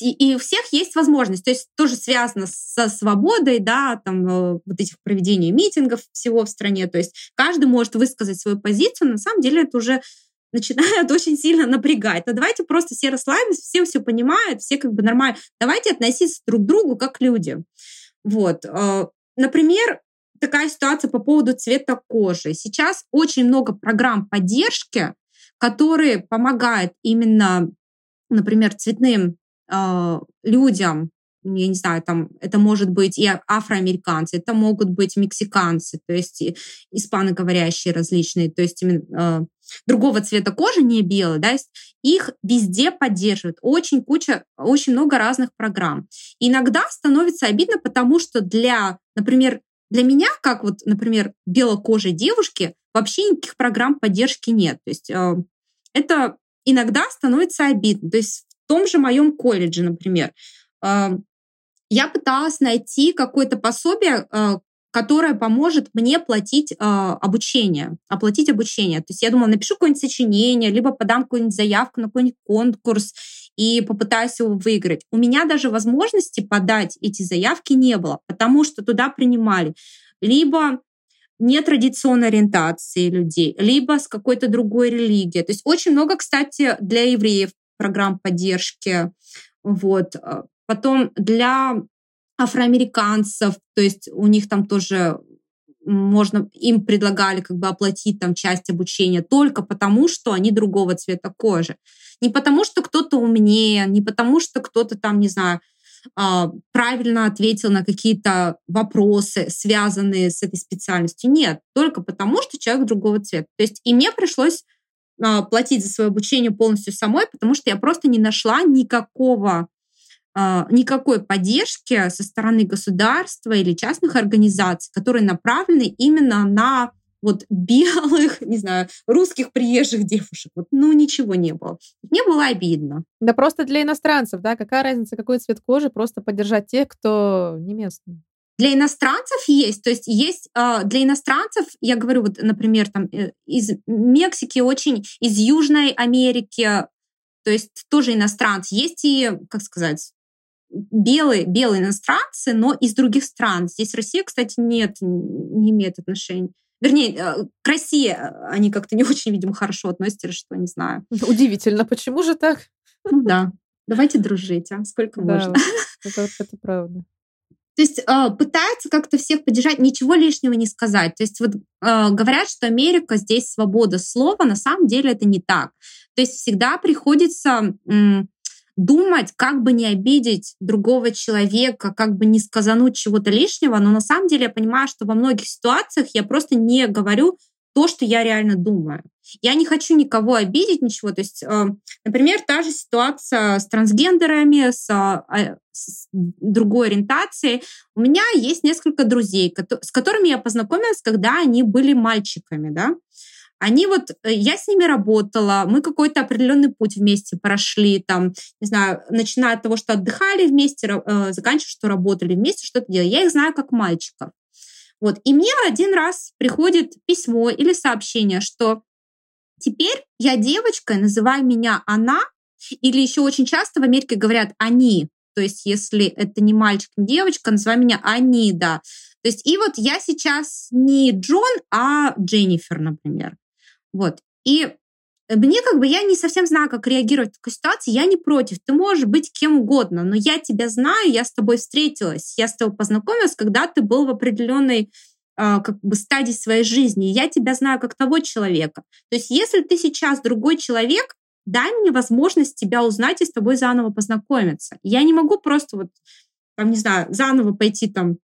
и у всех есть возможность, то есть тоже связано со свободой, да, там э, вот этих проведения митингов всего в стране, то есть каждый может высказать свою позицию, на самом деле это уже начинает очень сильно напрягать. Но давайте просто все расслабимся, все все понимают, все как бы нормально. Давайте относиться друг к другу как люди. Вот. Э, например, такая ситуация по поводу цвета кожи. Сейчас очень много программ поддержки, которые помогают именно, например, цветным э, людям я не знаю, там это может быть и афроамериканцы, это могут быть мексиканцы, то есть испаноговорящие различные, то есть именно э, другого цвета кожи, не белый, да, их везде поддерживают. Очень куча, очень много разных программ. Иногда становится обидно, потому что для, например, для меня, как вот, например, белокожей девушки, вообще никаких программ поддержки нет. То есть э, это иногда становится обидно. То есть в том же моем колледже, например, э, я пыталась найти какое-то пособие, э, которое поможет мне платить э, обучение, оплатить обучение. То есть я думала, напишу какое-нибудь сочинение, либо подам какую-нибудь заявку на какой-нибудь конкурс и попытаюсь его выиграть. У меня даже возможности подать эти заявки не было, потому что туда принимали либо нетрадиционной ориентации людей, либо с какой-то другой религией. То есть очень много, кстати, для евреев программ поддержки. Вот. Потом для афроамериканцев, то есть у них там тоже можно, им предлагали как бы оплатить там часть обучения только потому, что они другого цвета кожи. Не потому, что кто-то умнее, не потому, что кто-то там, не знаю, а, правильно ответил на какие-то вопросы, связанные с этой специальностью. Нет, только потому, что человек другого цвета. То есть и мне пришлось а, платить за свое обучение полностью самой, потому что я просто не нашла никакого никакой поддержки со стороны государства или частных организаций, которые направлены именно на вот белых, не знаю, русских приезжих девушек. Вот, ну, ничего не было. Мне было обидно. Да просто для иностранцев, да? Какая разница, какой цвет кожи? Просто поддержать тех, кто не местный. Для иностранцев есть, то есть есть э, для иностранцев, я говорю, вот, например, там э, из Мексики очень, из Южной Америки, то есть тоже иностранцы. Есть и, как сказать, белые, белые иностранцы, но из других стран. Здесь Россия, кстати, нет, не имеет отношения. Вернее, э, к России э, они как-то не очень, видимо, хорошо относятся, что, не знаю. Удивительно, почему же так? Ну да. Давайте дружить, а сколько да, можно. Это, это правда. То есть э, пытаются как-то всех поддержать, ничего лишнего не сказать. То есть вот э, говорят, что Америка здесь свобода слова, на самом деле это не так. То есть всегда приходится м, думать, как бы не обидеть другого человека, как бы не сказануть чего-то лишнего, но на самом деле я понимаю, что во многих ситуациях я просто не говорю то, что я реально думаю. Я не хочу никого обидеть, ничего. То есть, э, например, та же ситуация с трансгендерами, с, э, с другой ориентацией. У меня есть несколько друзей, с которыми я познакомилась, когда они были мальчиками, да. Они вот, э, я с ними работала, мы какой-то определенный путь вместе прошли, там, не знаю, начиная от того, что отдыхали вместе, э, заканчивая, что работали вместе, что-то делали. Я их знаю как мальчиков. Вот. И мне один раз приходит письмо или сообщение, что теперь я девочка, называй меня она, или еще очень часто в Америке говорят они. То есть, если это не мальчик, не девочка, называй меня они, да. То есть, и вот я сейчас не Джон, а Дженнифер, например. Вот. И мне как бы, я не совсем знаю, как реагировать в такой ситуации. Я не против. Ты можешь быть кем угодно, но я тебя знаю, я с тобой встретилась, я с тобой познакомилась, когда ты был в определенной а, как бы стадии своей жизни. Я тебя знаю как того человека. То есть если ты сейчас другой человек, дай мне возможность тебя узнать и с тобой заново познакомиться. Я не могу просто вот, там, не знаю, заново пойти там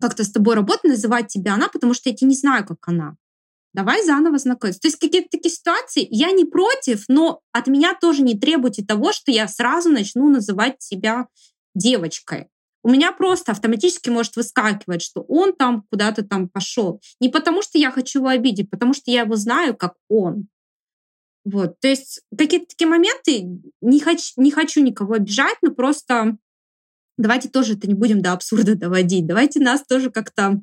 как-то с тобой работать, называть тебя она, потому что я тебя не знаю, как она давай заново знакомиться. То есть какие-то такие ситуации, я не против, но от меня тоже не требуйте того, что я сразу начну называть себя девочкой. У меня просто автоматически может выскакивать, что он там куда-то там пошел. Не потому, что я хочу его обидеть, потому что я его знаю, как он. Вот, то есть какие-то такие моменты, не, хочу, не хочу никого обижать, но просто давайте тоже это не будем до абсурда доводить. Давайте нас тоже как-то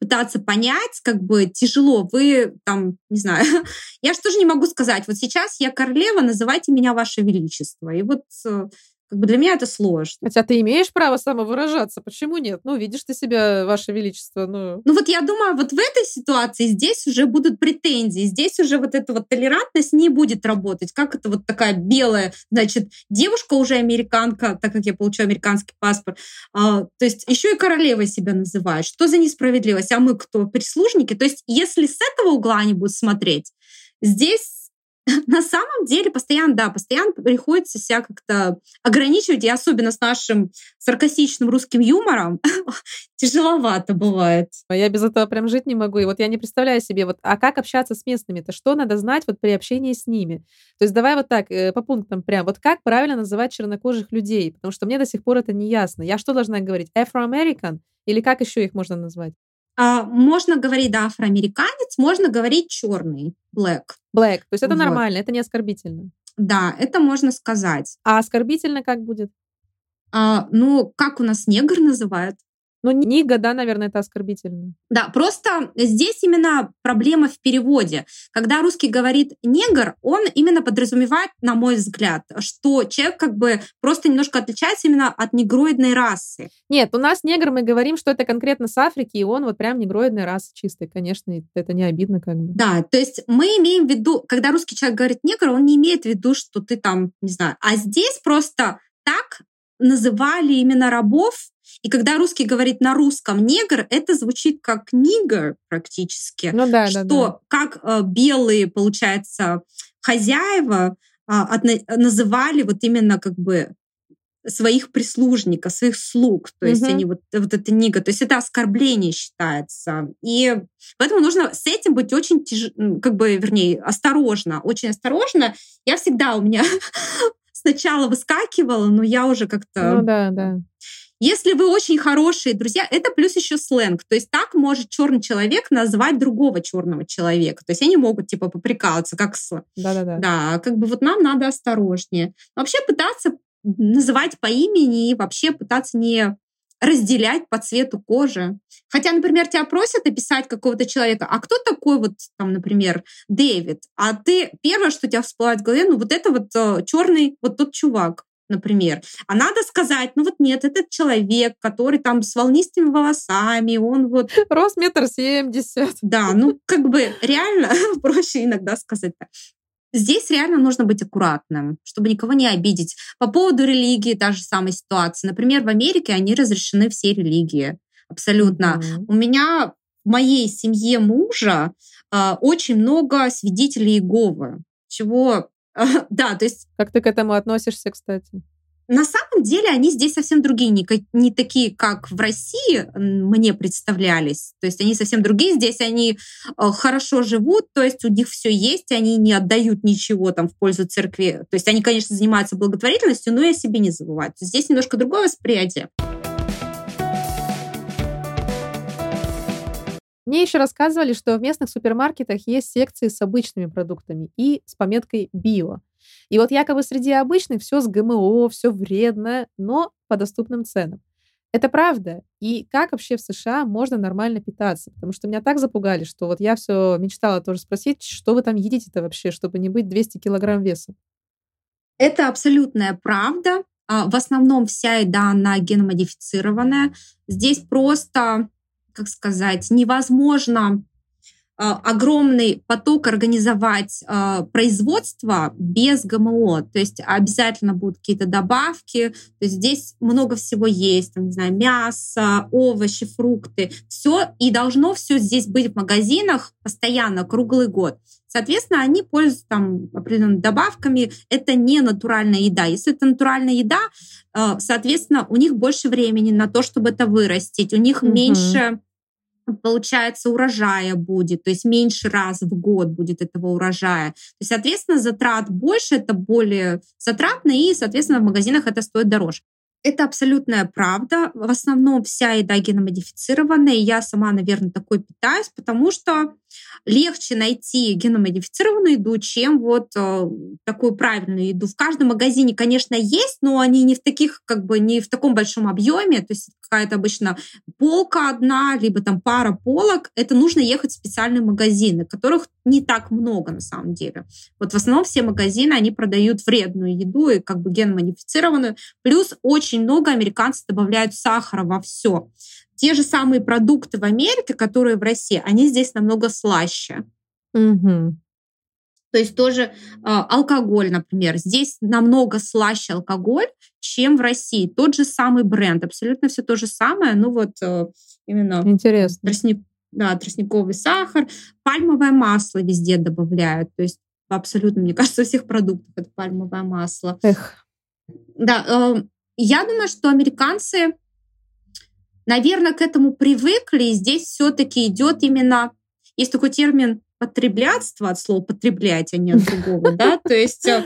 пытаться понять, как бы тяжело. Вы там, не знаю, я же тоже не могу сказать, вот сейчас я королева, называйте меня Ваше Величество. И вот э, как бы для меня это сложно. Хотя ты имеешь право самовыражаться, почему нет? Ну, видишь ты себя, Ваше Величество, ну... Ну вот я думаю, вот в этой ситуации здесь уже будут претензии, здесь уже вот эта вот толерантность не будет работать. Как это вот такая белая, значит, девушка уже американка, так как я получаю американский паспорт, а, то есть еще и королевой себя называют. Что за несправедливость? А мы кто? Прислужники? То есть если с этого угла они будут смотреть, здесь на самом деле постоянно, да, постоянно приходится себя как-то ограничивать, и особенно с нашим саркастичным русским юмором тяжеловато бывает. А я без этого прям жить не могу. И вот я не представляю себе, вот, а как общаться с местными-то? Что надо знать вот при общении с ними? То есть давай вот так, э, по пунктам прям. Вот как правильно называть чернокожих людей? Потому что мне до сих пор это не ясно. Я что должна говорить? Afro-American? Или как еще их можно назвать? А, можно говорить, да, афроамериканец, можно говорить черный, black. Black, то есть это вот. нормально, это не оскорбительно. Да, это можно сказать. А оскорбительно как будет? А, ну, как у нас негр называют? Ну, нига, да, наверное, это оскорбительно. Да, просто здесь именно проблема в переводе. Когда русский говорит негр, он именно подразумевает, на мой взгляд, что человек как бы просто немножко отличается именно от негроидной расы. Нет, у нас негр, мы говорим, что это конкретно с Африки, и он вот прям негроидной расы чистой, конечно, это не обидно как бы. Да, то есть мы имеем в виду, когда русский человек говорит негр, он не имеет в виду, что ты там, не знаю, а здесь просто так называли именно рабов, и когда русский говорит на русском негр, это звучит как нигер практически. Ну да, что да, да. как э, белые, получается, хозяева э, отна- называли вот именно как бы своих прислужников, своих слуг, то есть угу. они вот, вот это нига, то есть это оскорбление считается. И поэтому нужно с этим быть очень тяж... как бы, вернее, осторожно, очень осторожно. Я всегда у меня сначала выскакивала, но я уже как-то... Ну да, да. Если вы очень хорошие друзья, это плюс еще сленг. То есть так может черный человек назвать другого черного человека. То есть они могут типа поприкалываться, как с... Да-да-да. Да, как бы вот нам надо осторожнее. Вообще пытаться называть по имени и вообще пытаться не разделять по цвету кожи. Хотя, например, тебя просят описать какого-то человека, а кто такой вот, там, например, Дэвид? А ты первое, что у тебя всплывает в голове, ну вот это вот э, черный, вот тот чувак например. А надо сказать, ну вот нет, этот человек, который там с волнистыми волосами, он вот... Рост метр семьдесят. Да, ну как бы реально проще иногда сказать так. Здесь реально нужно быть аккуратным, чтобы никого не обидеть. По поводу религии та же самая ситуация. Например, в Америке они разрешены все религии. Абсолютно. Mm-hmm. У меня в моей семье мужа э, очень много свидетелей Иеговы, чего, э, да, то есть... Как ты к этому относишься, кстати? На самом деле они здесь совсем другие, не, не такие, как в России мне представлялись. То есть они совсем другие. Здесь они э, хорошо живут, то есть у них все есть, они не отдают ничего там в пользу церкви. То есть они, конечно, занимаются благотворительностью, но и о себе не забывают. Здесь немножко другое восприятие. Мне еще рассказывали, что в местных супермаркетах есть секции с обычными продуктами и с пометкой «био». И вот якобы среди обычных все с ГМО, все вредно, но по доступным ценам. Это правда. И как вообще в США можно нормально питаться? Потому что меня так запугали, что вот я все мечтала тоже спросить, что вы там едите-то вообще, чтобы не быть 200 килограмм веса. Это абсолютная правда. А, в основном вся еда, она геномодифицированная. Здесь просто, как сказать, невозможно огромный поток организовать э, производство без ГМО. То есть обязательно будут какие-то добавки. То есть здесь много всего есть, там, не знаю, мясо, овощи, фрукты. Все и должно все здесь быть в магазинах постоянно, круглый год. Соответственно, они пользуются там определенными добавками. Это не натуральная еда. Если это натуральная еда, э, соответственно, у них больше времени на то, чтобы это вырастить. У них mm-hmm. меньше получается, урожая будет, то есть меньше раз в год будет этого урожая. То есть, соответственно, затрат больше, это более затратно, и, соответственно, в магазинах это стоит дороже. Это абсолютная правда. В основном вся еда геномодифицированная. Я сама, наверное, такой питаюсь, потому что легче найти геномодифицированную еду, чем вот э, такую правильную еду. В каждом магазине, конечно, есть, но они не в таких, как бы, не в таком большом объеме. То есть какая-то обычно полка одна, либо там пара полок. Это нужно ехать в специальные магазины, которых не так много на самом деле. Вот в основном все магазины, они продают вредную еду и как бы геномодифицированную. Плюс очень много американцев добавляют сахара во все. Те же самые продукты в Америке, которые в России, они здесь намного слаще. Угу. То есть тоже э, алкоголь, например. Здесь намного слаще алкоголь, чем в России. Тот же самый бренд, абсолютно все то же самое, ну вот э, именно Интересно. Тростник, да, тростниковый сахар, пальмовое масло везде добавляют. То есть абсолютно, мне кажется, во всех продуктах это пальмовое масло. Эх. Да, э, я думаю, что американцы, наверное, к этому привыкли, и здесь все-таки идет именно, есть такой термин потреблятство от слова потреблять, а не от другого, да, то есть э,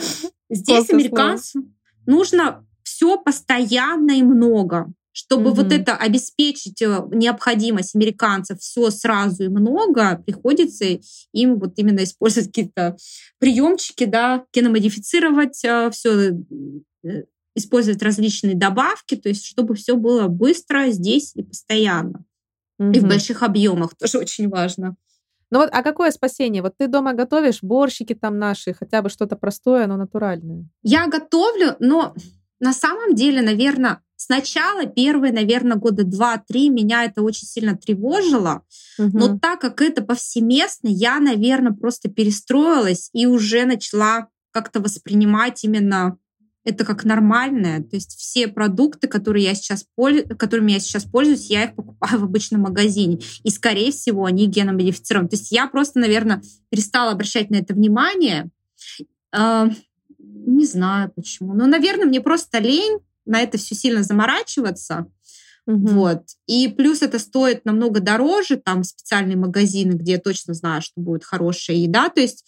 здесь американцам нужно все постоянно и много, чтобы mm-hmm. вот это обеспечить э, необходимость американцев все сразу и много, приходится им вот именно использовать какие-то приемчики, да, геномодифицировать э, все, использовать различные добавки, то есть чтобы все было быстро здесь и постоянно. Mm-hmm. И в больших объемах тоже очень важно. Ну вот, а какое спасение? Вот ты дома готовишь борщики там наши, хотя бы что-то простое, но натуральное. Я готовлю, но на самом деле, наверное, сначала первые, наверное, года два-три меня это очень сильно тревожило, угу. но так как это повсеместно, я, наверное, просто перестроилась и уже начала как-то воспринимать именно это как нормальное. То есть все продукты, которые я сейчас которыми я сейчас пользуюсь, я их покупаю в обычном магазине. И, скорее всего, они геномодифицированы. То есть я просто, наверное, перестала обращать на это внимание. Э, не знаю почему. Но, наверное, мне просто лень на это все сильно заморачиваться. Угу. Вот. И плюс это стоит намного дороже, там специальные магазины, где я точно знаю, что будет хорошая еда. То есть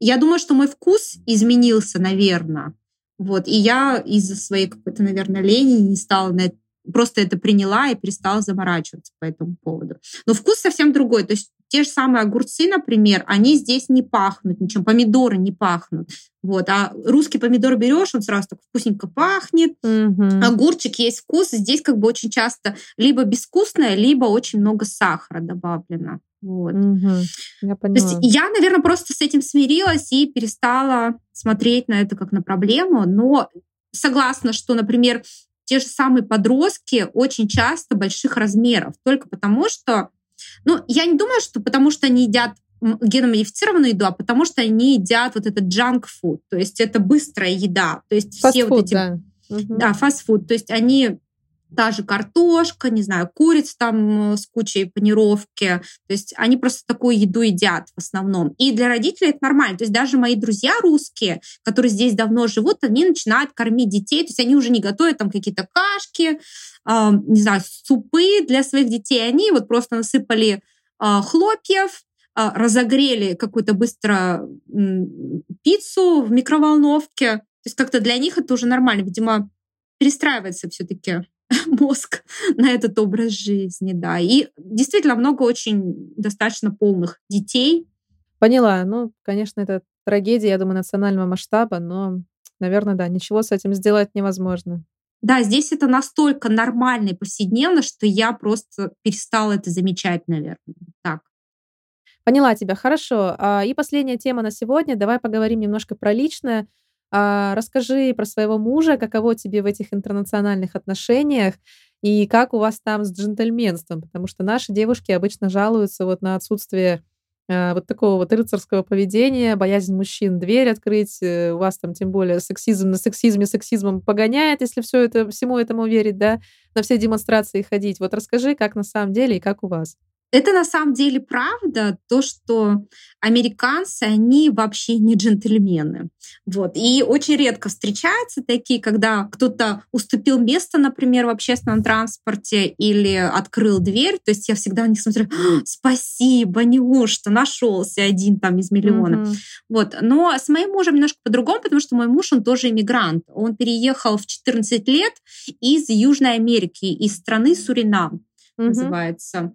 я думаю, что мой вкус изменился, наверное. Вот. И я из-за своей какой-то, наверное, лени не стала на это просто это приняла и перестала заморачиваться по этому поводу. Но вкус совсем другой. То есть те же самые огурцы, например, они здесь не пахнут ничем, помидоры не пахнут. Вот, а русский помидор берешь, он сразу так вкусненько пахнет. Мгм. Огурчик есть вкус. Здесь как бы очень часто либо безвкусное, либо очень много сахара добавлено. Вот. Мгм. Я То есть поняла. я, наверное, просто с этим смирилась и перестала смотреть на это как на проблему. Но согласна, что, например, те же самые подростки очень часто больших размеров. Только потому, что... Ну, я не думаю, что потому что они едят геномодифицированную еду, а потому что они едят вот этот junk food. То есть это быстрая еда. То есть все вот эти да. Мгм. да, фастфуд. То есть они та же картошка, не знаю, курица там э, с кучей панировки. То есть они просто такую еду едят в основном. И для родителей это нормально. То есть даже мои друзья русские, которые здесь давно живут, они начинают кормить детей. То есть они уже не готовят там какие-то кашки, э, не знаю, супы для своих детей. Они вот просто насыпали э, хлопьев, э, разогрели какую-то быстро м, пиццу в микроволновке. То есть как-то для них это уже нормально. Видимо, перестраивается все-таки мозг на этот образ жизни, да. И действительно много очень достаточно полных детей. Поняла. Ну, конечно, это трагедия, я думаю, национального масштаба, но, наверное, да, ничего с этим сделать невозможно. Да, здесь это настолько нормально и повседневно, что я просто перестала это замечать, наверное. Так. Поняла тебя, хорошо. А, И последняя тема на сегодня. Давай поговорим немножко про личное. А, Расскажи про своего мужа, каково тебе в этих интернациональных отношениях и как у вас там с джентльменством, потому что наши девушки обычно жалуются вот на отсутствие а, вот такого вот рыцарского поведения, боязнь мужчин дверь открыть, э, у вас там тем более сексизм на сексизме сексизмом погоняет, если все это, всему этому верить, да, на все демонстрации ходить. Вот расскажи, как на самом деле и как у вас. Это на самом деле правда, то, что американцы, они вообще не джентльмены. Вот. И очень редко встречаются такие, когда кто-то уступил место, например, в общественном транспорте или открыл дверь. То есть я всегда на них смотрю, «А, спасибо, неужто нашелся один там из миллиона. Мгм. Вот. Но с моим мужем немножко по-другому, потому что мой муж, он тоже иммигрант. Он переехал в 14 лет из Южной Америки, из страны Суринам Мгм. называется.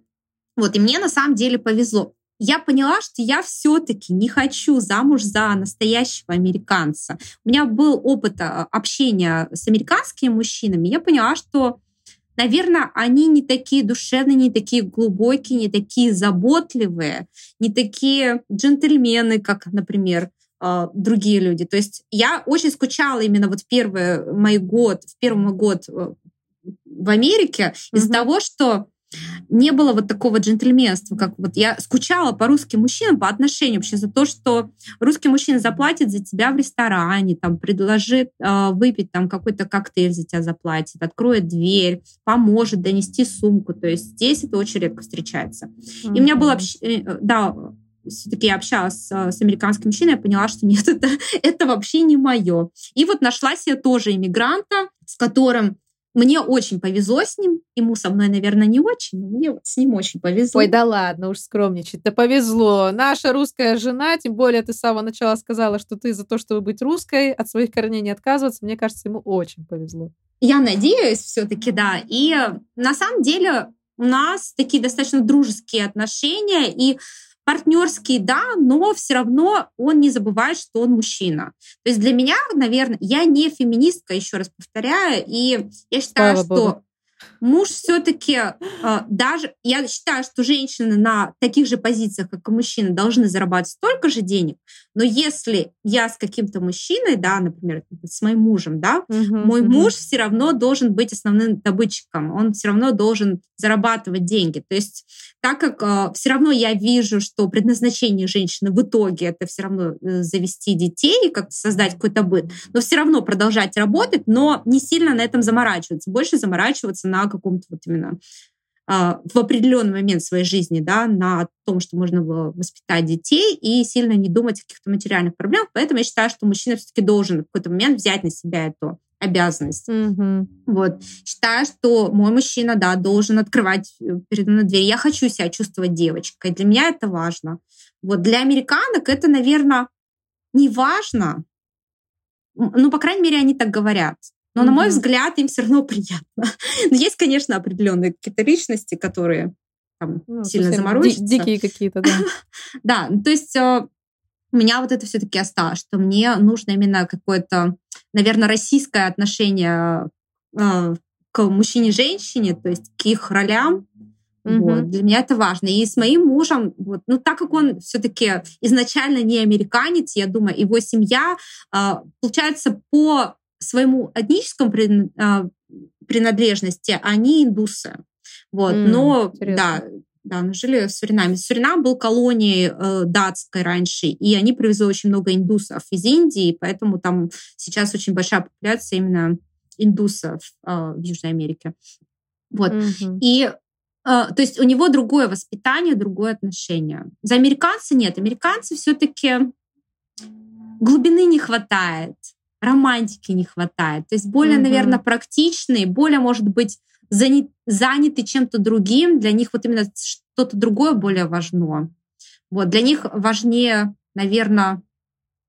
Вот, и мне на самом деле повезло. Я поняла, что я все-таки не хочу замуж за настоящего американца. У меня был опыт а, общения с американскими мужчинами. Я поняла, что, наверное, они не такие душевные, не такие глубокие, не такие заботливые, не такие джентльмены, как, например, а, другие люди. То есть я очень скучала именно вот в первый мой год, в первый мой год э, в Америке из-за Мгм. того, что не было вот такого джентльменства, как вот я скучала по русским мужчинам, по отношению вообще за то, что русский мужчина заплатит за тебя в ресторане, там предложит э, выпить там какой-то коктейль за тебя заплатит, откроет дверь, поможет донести сумку. То есть здесь это очень редко встречается. И у меня было, общ- э, да, все-таки я общалась с, с американским мужчиной, я поняла, что нет, это, это вообще не мое. И вот нашла себе тоже иммигранта, с которым мне очень повезло с ним. Ему со мной, наверное, не очень, но мне вот с ним очень повезло. Ой, да ладно, уж скромничать. Да повезло. Наша русская жена, тем более ты с самого начала сказала, что ты за то, чтобы быть русской, от своих корней не отказываться. Мне кажется, ему очень повезло. Я надеюсь, все-таки, да. И э, на самом деле у нас такие достаточно дружеские отношения и партнерские, да, но все равно он не забывает, что он мужчина. То есть для меня, наверное, я не феминистка, еще раз повторяю, и я считаю, Слава что богу. муж все-таки даже, я считаю, что женщины на таких же позициях, как и мужчины, должны зарабатывать столько же денег, но если я с каким-то мужчиной, да, например, с моим мужем, да, Мгм, мой мгм. муж все равно должен быть основным добытчиком, он все равно должен зарабатывать деньги. То есть так как все равно я вижу, что предназначение женщины в итоге это все равно э, завести детей, как-то создать какой-то быт, но все равно продолжать работать, но не сильно на этом заморачиваться, больше заморачиваться на каком-то вот именно в определенный момент своей жизни, да, на том, что можно было воспитать детей и сильно не думать о каких-то материальных проблемах. Поэтому я считаю, что мужчина все-таки должен в какой-то момент взять на себя эту обязанность. Мгм. Вот. Считаю, что мой мужчина, да, должен открывать э, передо мной дверь. Я хочу себя чувствовать девочкой. Для меня это важно. Вот для американок это, наверное, не важно. Ну, по крайней мере, они так говорят. Но, на мой взгляд, им все равно приятно. Но есть, конечно, определенные какие-то личности, которые там ну, сильно заморочиться. Дикие какие-то, да. Да, то есть э, у меня вот это все-таки осталось, что мне нужно именно какое-то, наверное, российское отношение э, к мужчине-женщине, то есть к их ролям. Mm-hmm. Вот. Для меня это важно. И с моим мужем, вот, ну так как он все-таки изначально не американец, я думаю, его семья, э, получается, по своему этническому принадлежности они индусы. Вот. Mm, Но интересно. да, да, мы жили в Суринаме. Суринам был колонией э, датской раньше, и они привезли очень много индусов из Индии, поэтому там сейчас очень большая популяция именно индусов э, в Южной Америке. Вот. Mm-hmm. И э, то есть у него другое воспитание, другое отношение. За американца нет. Американцы все-таки глубины не хватает, романтики не хватает. То есть более, mm-hmm. наверное, практичные, более, может быть, заняты чем-то другим, для них вот именно что-то другое более важно. Вот, для них важнее, наверное,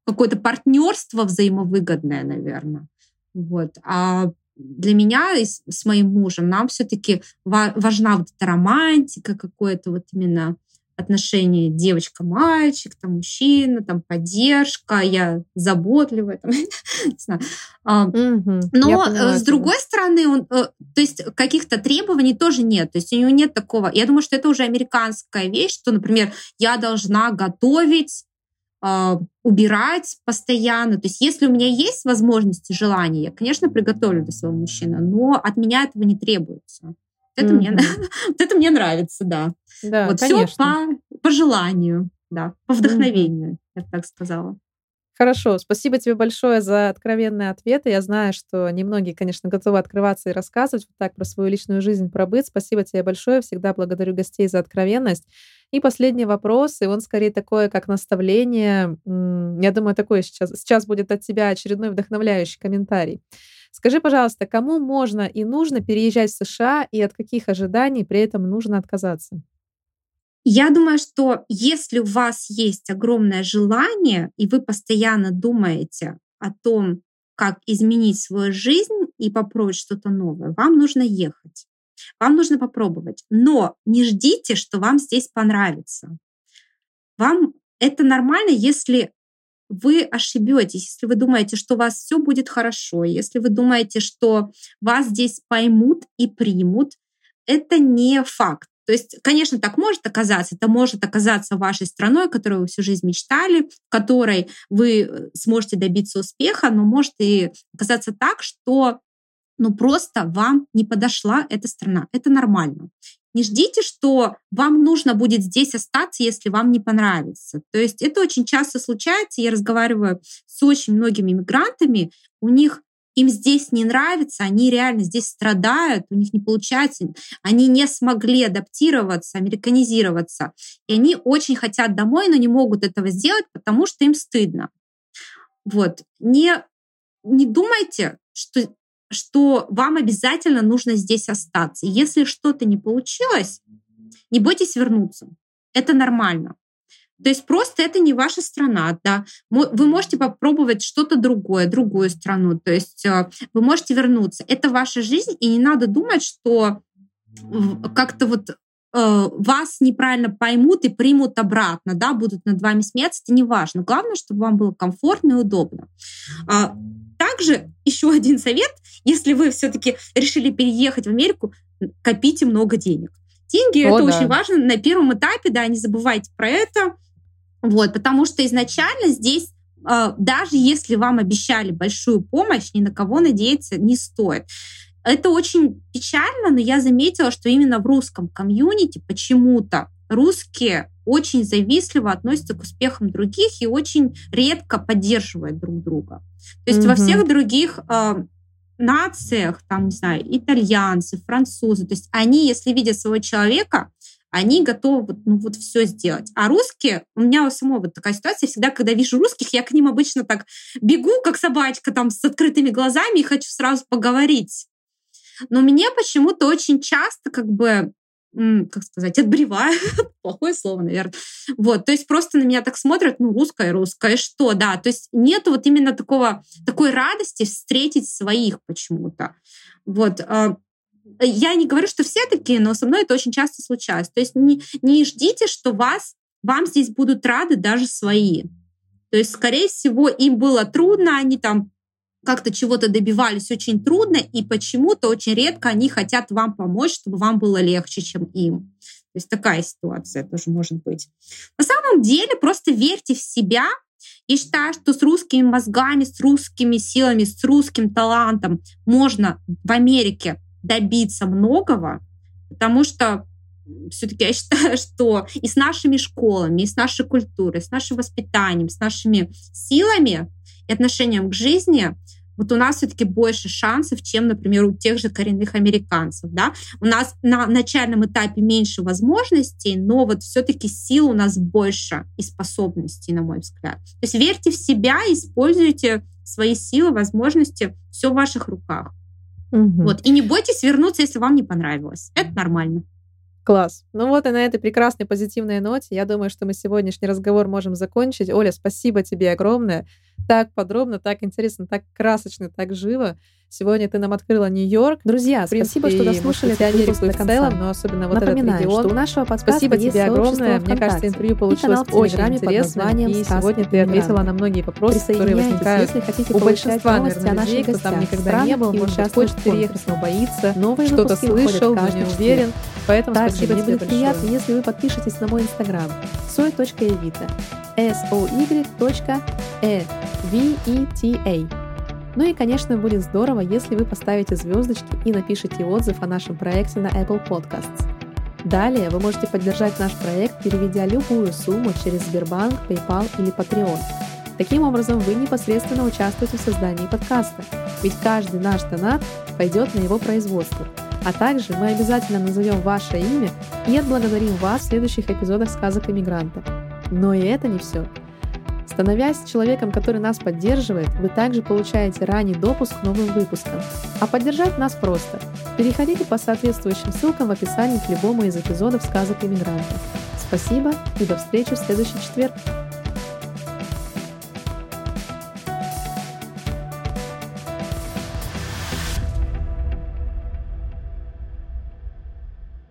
какое-то партнерство взаимовыгодное, наверное. Вот. А для меня и с, с моим мужем нам все-таки важна вот эта романтика, какое-то вот именно отношения девочка-мальчик, там мужчина, там поддержка, я заботливая, там, не знаю. Но э, с другой стороны, он, э, то есть каких-то требований тоже нет. То есть у него нет такого. Я думаю, что это уже американская вещь, что, например, я должна готовить а, убирать постоянно. То есть если у меня есть возможности, желания, я, конечно, приготовлю для своего мужчины, но от меня этого не требуется. Это, mm-hmm. мне, вот это мне нравится, да. Да, вот конечно. все по, по желанию, да, по вдохновению, mm-hmm. я так сказала. Хорошо, спасибо тебе большое за откровенные ответы. Я знаю, что немногие, конечно, готовы открываться и рассказывать вот так про свою личную жизнь, про быт. Спасибо тебе большое. Всегда благодарю гостей за откровенность. И последний вопрос, и он скорее такое, как наставление. Я думаю, такой сейчас, сейчас будет от тебя очередной вдохновляющий комментарий. Скажи, пожалуйста, кому можно и нужно переезжать в США и от каких ожиданий при этом нужно отказаться? Я думаю, что если у вас есть огромное желание, и вы постоянно думаете о том, как изменить свою жизнь и попробовать что-то новое, вам нужно ехать. Вам нужно попробовать. Но не ждите, что вам здесь понравится. Вам это нормально, если вы ошибетесь, если вы думаете, что у вас все будет хорошо, если вы думаете, что вас здесь поймут и примут, это не факт. То есть, конечно, так может оказаться. Это может оказаться вашей страной, о которой вы всю жизнь мечтали, в которой вы э, сможете добиться успеха, но может и оказаться так, что ну просто вам не подошла эта страна. Это нормально. Не ждите, что вам нужно будет здесь остаться, если вам не понравится. То есть это очень часто случается. Я разговариваю с очень многими иммигрантами, у них им здесь не нравится, они реально здесь страдают, у них не получается, они не смогли адаптироваться, американизироваться. И они очень хотят домой, но не могут этого сделать, потому что им стыдно. Вот. Не, не думайте, что что вам обязательно нужно здесь остаться. Если что-то не получилось, не бойтесь вернуться. Это нормально. То есть просто это не ваша страна, да. Вы можете попробовать что-то другое, другую страну. То есть э, вы можете вернуться. Это ваша жизнь, и не надо думать, что как-то вот вас неправильно поймут и примут обратно, да, будут над вами смеяться, это не важно. Главное, чтобы вам было комфортно и удобно. А, также еще один совет, если вы все-таки решили переехать в Америку, копите много денег. Деньги О, это да. очень важно на первом этапе, да, не забывайте про это. Вот, потому что изначально здесь а, даже если вам обещали большую помощь, ни на кого надеяться не стоит. Это очень печально, но я заметила, что именно в русском комьюнити почему-то русские очень завистливо относятся к успехам других и очень редко поддерживают друг друга. То есть mm-hmm. во всех других э, нациях, там, не знаю, итальянцы, французы, то есть они, если видят своего человека, они готовы ну, вот все сделать. А русские, у меня у самой вот такая ситуация, всегда, когда вижу русских, я к ним обычно так бегу, как собачка, там, с открытыми глазами, и хочу сразу поговорить. Но мне почему-то очень часто как бы как сказать, отбреваю, плохое слово, наверное. Вот, то есть просто на меня так смотрят, ну, русская, русская, что, да, то есть нет вот именно такого, такой радости встретить своих почему-то. Вот, а, я не говорю, что все такие, но со мной это очень часто случается. То есть не, не ждите, что вас, вам здесь будут рады даже свои. То есть, скорее всего, им было трудно, они там как-то чего-то добивались очень трудно, и почему-то очень редко они хотят вам помочь, чтобы вам было легче, чем им. То есть такая ситуация тоже может быть. На самом деле просто верьте в себя. и считаю, что с русскими мозгами, с русскими силами, с русским талантом можно в Америке добиться многого, потому что все-таки я считаю, что и с нашими школами, и с нашей культурой, с нашим воспитанием, с нашими силами и отношением к жизни вот у нас все-таки больше шансов, чем, например, у тех же коренных американцев. Да? У нас на начальном этапе меньше возможностей, но вот все-таки сил у нас больше и способностей, на мой взгляд. То есть верьте в себя, используйте свои силы, возможности, все в ваших руках. Угу. Вот. И не бойтесь вернуться, если вам не понравилось. Это нормально. Класс. Ну вот и на этой прекрасной позитивной ноте я думаю, что мы сегодняшний разговор можем закончить. Оля, спасибо тебе огромное. Так подробно, так интересно, так красочно, так живо. Сегодня ты нам открыла Нью-Йорк. Друзья, принципе, спасибо, что дослушали этот выпуск в целом, но особенно вот Напоминаю, этот регион. что у нашего подкаста Спасибо есть тебе огромное. Мне кажется, интервью получилось очень интересным. И сегодня ты ответила на многие вопросы, которые возникают у большинства, наверное, людей, кто там никогда не был, может быть, хочет переехать, но боится, что-то слышал, но не уверен. Поэтому Также спасибо мне тебе будет большое. приятно, если вы подпишетесь на мой инстаграм soy.evita s o y e v e t a ну и, конечно, будет здорово, если вы поставите звездочки и напишите отзыв о нашем проекте на Apple Podcasts. Далее вы можете поддержать наш проект, переведя любую сумму через Сбербанк, PayPal или Patreon. Таким образом, вы непосредственно участвуете в создании подкаста, ведь каждый наш донат пойдет на его производство. А также мы обязательно назовем ваше имя и отблагодарим вас в следующих эпизодах сказок иммигранта. Но и это не все. Становясь человеком, который нас поддерживает, вы также получаете ранний допуск к новым выпускам. А поддержать нас просто. Переходите по соответствующим ссылкам в описании к любому из эпизодов сказок иммигранта. Спасибо и до встречи в следующий четверг.